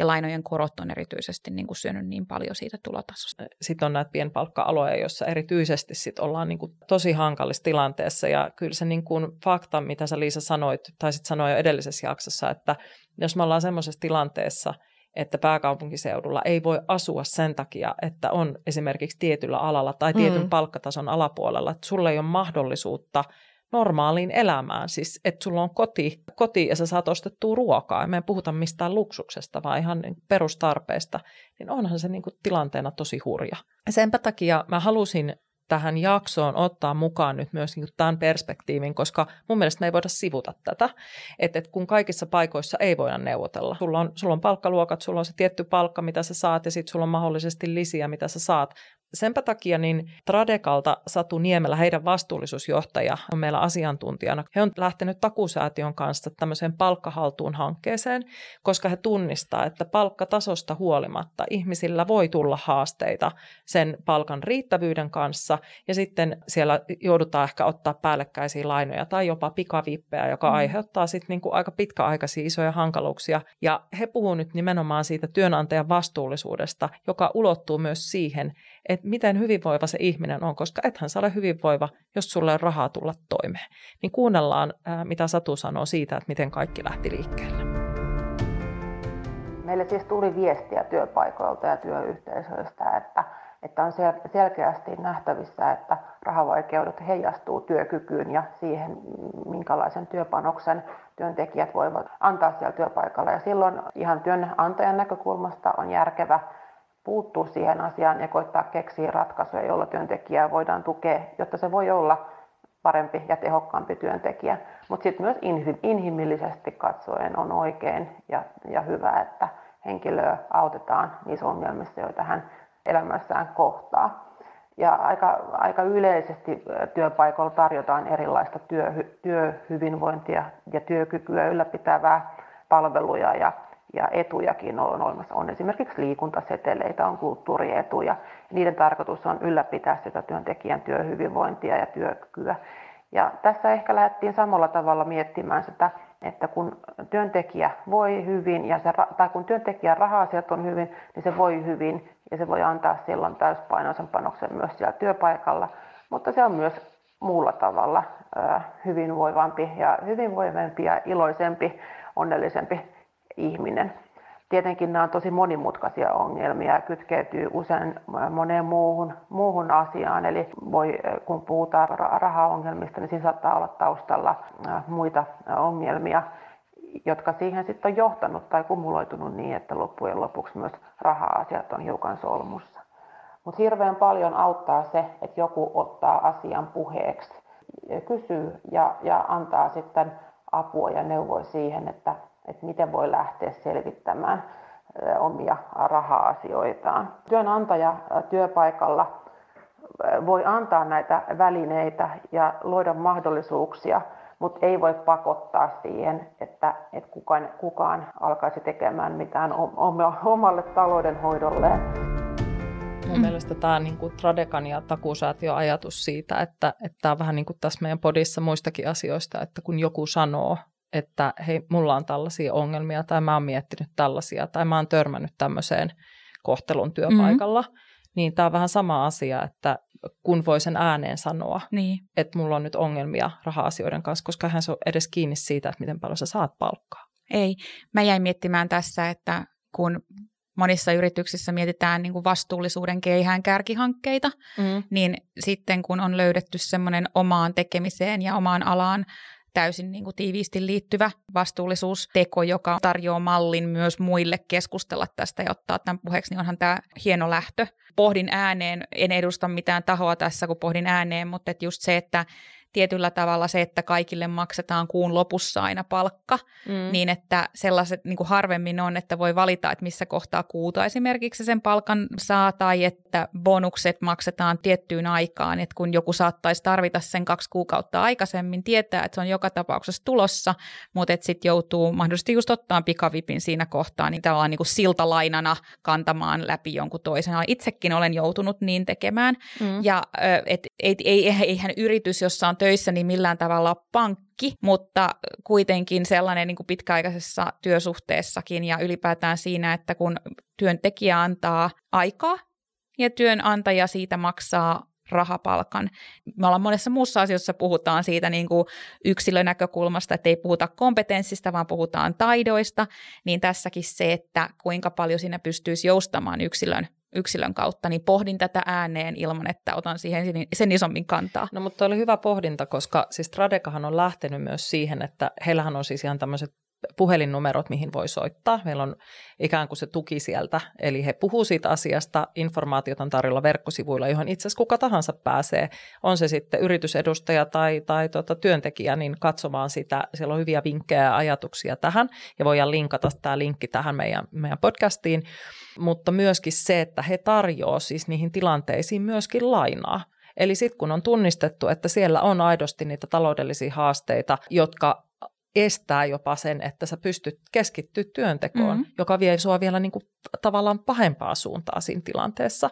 ja lainojen korot on erityisesti niin kuin syönyt niin paljon siitä tulotasosta. Sitten on näitä pienpalkka-aloja, joissa erityisesti sit ollaan niin kuin tosi hankalissa tilanteessa ja kyllä se niin kuin fakta, mitä sä Liisa sanoit, tai sitten sanoin jo edellisessä jaksossa, että jos me ollaan semmoisessa tilanteessa, että pääkaupunkiseudulla ei voi asua sen takia, että on esimerkiksi tietyllä alalla tai tietyn mm. palkkatason alapuolella, että sulla ei ole mahdollisuutta – normaaliin elämään. Siis, että sulla on koti, koti ja sä saat ostettua ruokaa. Me ei puhuta mistään luksuksesta, vaan ihan niin perustarpeesta. Niin onhan se niin kuin tilanteena tosi hurja. Ja senpä takia mä halusin tähän jaksoon ottaa mukaan nyt myös niin tämän perspektiivin, koska mun mielestä me ei voida sivuta tätä, että, että kun kaikissa paikoissa ei voida neuvotella. Sulla on, sulla on palkkaluokat, sulla on se tietty palkka, mitä sä saat ja sitten sulla on mahdollisesti lisiä, mitä sä saat, Senpä takia niin Tradekalta Satu Niemelä, heidän vastuullisuusjohtaja, on meillä asiantuntijana. He on lähtenyt takusäätiön kanssa tämmöiseen palkkahaltuun hankkeeseen, koska he tunnistaa, että palkkatasosta huolimatta ihmisillä voi tulla haasteita sen palkan riittävyyden kanssa ja sitten siellä joudutaan ehkä ottaa päällekkäisiä lainoja tai jopa pikavippejä, joka mm. aiheuttaa sitten niin kuin aika pitkäaikaisia isoja hankaluuksia. Ja he puhuvat nyt nimenomaan siitä työnantajan vastuullisuudesta, joka ulottuu myös siihen, että miten hyvinvoiva se ihminen on, koska ethän sä ole hyvinvoiva, jos sulle on rahaa tulla toimeen. Niin kuunnellaan, mitä Satu sanoo siitä, että miten kaikki lähti liikkeelle. Meille siis tuli viestiä työpaikoilta ja työyhteisöistä, että, että on selkeästi nähtävissä, että rahavaikeudet heijastuu työkykyyn ja siihen, minkälaisen työpanoksen työntekijät voivat antaa siellä työpaikalla. Ja silloin ihan työnantajan näkökulmasta on järkevä puuttua siihen asiaan ja koittaa keksiä ratkaisuja, joilla työntekijää voidaan tukea, jotta se voi olla parempi ja tehokkaampi työntekijä. Mutta sitten myös inhimillisesti katsoen on oikein ja, ja hyvä, että henkilöä autetaan niissä ongelmissa, joita hän elämässään kohtaa. Ja aika, aika yleisesti työpaikoilla tarjotaan erilaista työ, työhyvinvointia ja työkykyä ylläpitävää palveluja ja ja etujakin on olemassa. On esimerkiksi liikuntaseteleitä, on kulttuurietuja. Niiden tarkoitus on ylläpitää sitä työntekijän työhyvinvointia ja työkykyä. Ja tässä ehkä lähdettiin samalla tavalla miettimään sitä, että kun työntekijä voi hyvin, ja se, tai kun työntekijän raha-asiat on hyvin, niin se voi hyvin ja se voi antaa silloin täyspainoisen panoksen myös siellä työpaikalla. Mutta se on myös muulla tavalla hyvinvoivampi ja hyvinvoivempi ja iloisempi, onnellisempi ihminen. Tietenkin nämä on tosi monimutkaisia ongelmia ja kytkeytyy usein moneen muuhun, muuhun asiaan. Eli voi, kun puhutaan rahaongelmista, niin siinä saattaa olla taustalla muita ongelmia, jotka siihen sitten on johtanut tai kumuloitunut niin, että loppujen lopuksi myös raha-asiat on hiukan solmussa. Mutta hirveän paljon auttaa se, että joku ottaa asian puheeksi, kysyy ja, ja antaa sitten apua ja neuvoa siihen, että että miten voi lähteä selvittämään omia raha-asioitaan. Työnantaja työpaikalla voi antaa näitä välineitä ja luoda mahdollisuuksia, mutta ei voi pakottaa siihen, että, että kukaan, kukaan alkaisi tekemään mitään omalle taloudenhoidolleen. Mun mm. mielestä tämä niin kuin Tradekan ja takuusäätiön ajatus siitä, että, että tämä on vähän niin kuin tässä meidän podissa muistakin asioista, että kun joku sanoo että hei, mulla on tällaisia ongelmia tai mä oon miettinyt tällaisia tai mä oon törmännyt tämmöiseen kohtelun työpaikalla, mm-hmm. niin tämä on vähän sama asia, että kun voi sen ääneen sanoa, niin. että mulla on nyt ongelmia raha-asioiden kanssa, koska hän se on edes kiinni siitä, että miten paljon sä saat palkkaa. Ei. Mä jäin miettimään tässä, että kun monissa yrityksissä mietitään niin kuin vastuullisuuden keihään kärkihankkeita, mm. niin sitten kun on löydetty semmoinen omaan tekemiseen ja omaan alaan täysin niin kuin tiiviisti liittyvä vastuullisuusteko, joka tarjoaa mallin myös muille keskustella tästä ja ottaa tämän puheeksi, niin onhan tämä hieno lähtö. Pohdin ääneen, en edusta mitään tahoa tässä, kun pohdin ääneen, mutta että just se, että tietyllä tavalla se, että kaikille maksetaan kuun lopussa aina palkka, mm. niin että sellaiset niin kuin harvemmin on, että voi valita, että missä kohtaa kuuta esimerkiksi sen palkan saa, tai että bonukset maksetaan tiettyyn aikaan, että kun joku saattaisi tarvita sen kaksi kuukautta aikaisemmin, tietää, että se on joka tapauksessa tulossa, mutta että sitten joutuu mahdollisesti just ottaa pikavipin siinä kohtaa, niin tavallaan niin kuin siltalainana kantamaan läpi jonkun toisen. Itsekin olen joutunut niin tekemään, mm. ja et, ei, ei, eihän yritys, jossa on töissä, niin millään tavalla pankki, mutta kuitenkin sellainen niin kuin pitkäaikaisessa työsuhteessakin ja ylipäätään siinä, että kun työntekijä antaa aikaa ja työnantaja siitä maksaa rahapalkan. Me ollaan monessa muussa asiassa puhutaan siitä niin kuin yksilönäkökulmasta, että ei puhuta kompetenssista, vaan puhutaan taidoista, niin tässäkin se, että kuinka paljon siinä pystyisi joustamaan yksilön yksilön kautta, niin pohdin tätä ääneen ilman, että otan siihen sen isommin kantaa. No mutta oli hyvä pohdinta, koska siis Tradekahan on lähtenyt myös siihen, että heillähän on siis ihan tämmöiset puhelinnumerot, mihin voi soittaa. Meillä on ikään kuin se tuki sieltä, eli he puhuu siitä asiasta, informaatiot on tarjolla verkkosivuilla, johon itse asiassa kuka tahansa pääsee, on se sitten yritysedustaja tai, tai tota, työntekijä, niin katsomaan sitä. Siellä on hyviä vinkkejä ja ajatuksia tähän, ja voidaan linkata tämä linkki tähän meidän, meidän podcastiin, mutta myöskin se, että he tarjoavat siis niihin tilanteisiin myöskin lainaa. Eli sitten kun on tunnistettu, että siellä on aidosti niitä taloudellisia haasteita, jotka estää jopa sen, että sä pystyt keskittyä työntekoon, mm-hmm. joka vie sua vielä niin kuin tavallaan pahempaa suuntaa siinä tilanteessa,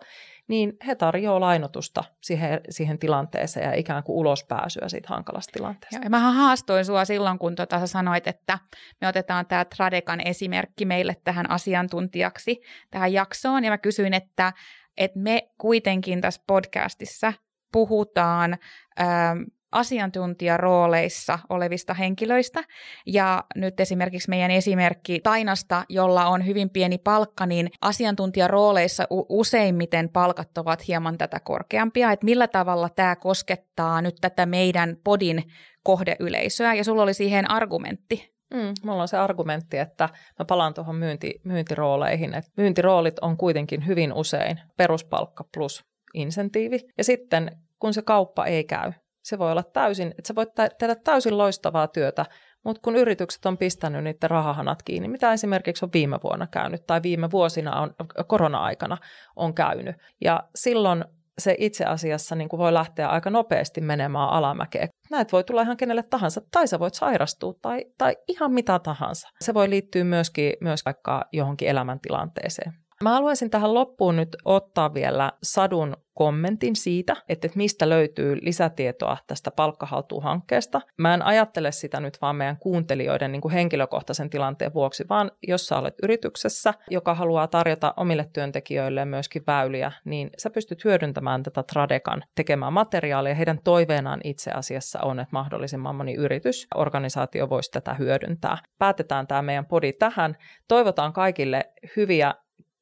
niin he tarjoavat lainotusta siihen, siihen tilanteeseen ja ikään kuin ulospääsyä siitä hankalasta tilanteesta. Joo, ja mähän haastoin sua silloin, kun tota, sä sanoit, että me otetaan tämä Tradekan esimerkki meille tähän asiantuntijaksi tähän jaksoon, ja mä kysyin, että, että me kuitenkin tässä podcastissa puhutaan ähm, asiantuntijarooleissa olevista henkilöistä. Ja nyt esimerkiksi meidän esimerkki Tainasta, jolla on hyvin pieni palkka, niin asiantuntijarooleissa useimmiten palkat ovat hieman tätä korkeampia. Että millä tavalla tämä koskettaa nyt tätä meidän podin kohdeyleisöä, ja sulla oli siihen argumentti. Mm, mulla on se argumentti, että mä palaan tuohon myynti, myyntirooleihin, että myyntiroolit on kuitenkin hyvin usein peruspalkka plus insentiivi. Ja sitten kun se kauppa ei käy, se voi olla täysin, että sä voit tehdä täysin loistavaa työtä, mutta kun yritykset on pistänyt niiden rahahanat kiinni, mitä esimerkiksi on viime vuonna käynyt tai viime vuosina on korona-aikana on käynyt, ja silloin se itse asiassa niin kuin voi lähteä aika nopeasti menemään alamäkeen. Näet voi tulla ihan kenelle tahansa, tai sä voit sairastua, tai, tai ihan mitä tahansa. Se voi liittyä myöskin, myös vaikka johonkin elämäntilanteeseen. Mä haluaisin tähän loppuun nyt ottaa vielä Sadun kommentin siitä, että mistä löytyy lisätietoa tästä palkkahaltuuhankkeesta. Mä en ajattele sitä nyt vaan meidän kuuntelijoiden niin kuin henkilökohtaisen tilanteen vuoksi, vaan jos sä olet yrityksessä, joka haluaa tarjota omille työntekijöille myöskin väyliä, niin sä pystyt hyödyntämään tätä Tradekan tekemää materiaalia. Heidän toiveenaan itse asiassa on, että mahdollisimman moni yritys, organisaatio voisi tätä hyödyntää. Päätetään tämä meidän podi tähän. Toivotaan kaikille hyviä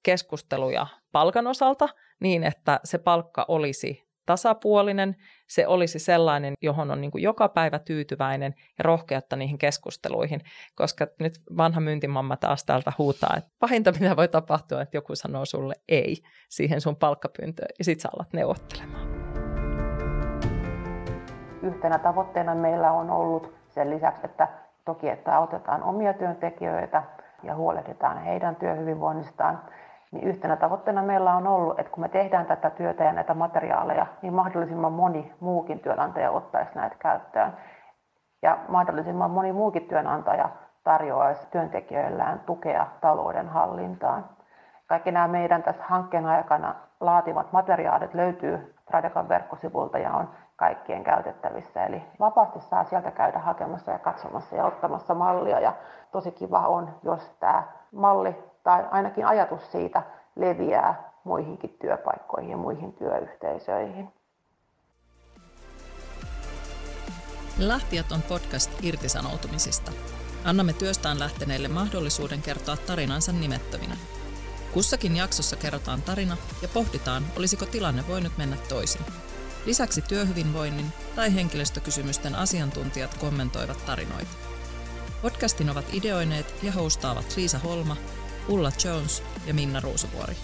keskusteluja palkan osalta niin, että se palkka olisi tasapuolinen, se olisi sellainen, johon on niin kuin joka päivä tyytyväinen ja rohkeutta niihin keskusteluihin, koska nyt vanha myyntimamma taas täältä huutaa, että pahinta mitä voi tapahtua, että joku sanoo sulle ei siihen sun palkkapyyntöön ja sit sä alat neuvottelemaan. Yhtenä tavoitteena meillä on ollut sen lisäksi, että toki, että autetaan omia työntekijöitä ja huolehditaan heidän työhyvinvoinnistaan, niin yhtenä tavoitteena meillä on ollut, että kun me tehdään tätä työtä ja näitä materiaaleja, niin mahdollisimman moni muukin työnantaja ottaisi näitä käyttöön. Ja mahdollisimman moni muukin työnantaja tarjoaisi työntekijöillään tukea talouden hallintaan. Kaikki nämä meidän tässä hankkeen aikana laativat materiaalit löytyy Tradekan verkkosivulta ja on kaikkien käytettävissä. Eli vapaasti saa sieltä käydä hakemassa ja katsomassa ja ottamassa mallia. Ja tosi kiva on, jos tämä malli tai ainakin ajatus siitä leviää muihinkin työpaikkoihin ja muihin työyhteisöihin. Lähtijät on podcast irtisanoutumisista. Annamme työstään lähteneille mahdollisuuden kertoa tarinansa nimettöminä. Kussakin jaksossa kerrotaan tarina ja pohditaan, olisiko tilanne voinut mennä toisin. Lisäksi työhyvinvoinnin tai henkilöstökysymysten asiantuntijat kommentoivat tarinoita. Podcastin ovat ideoineet ja hostaavat Liisa Holma Ulla Jones ja Minna Ruusuvuori.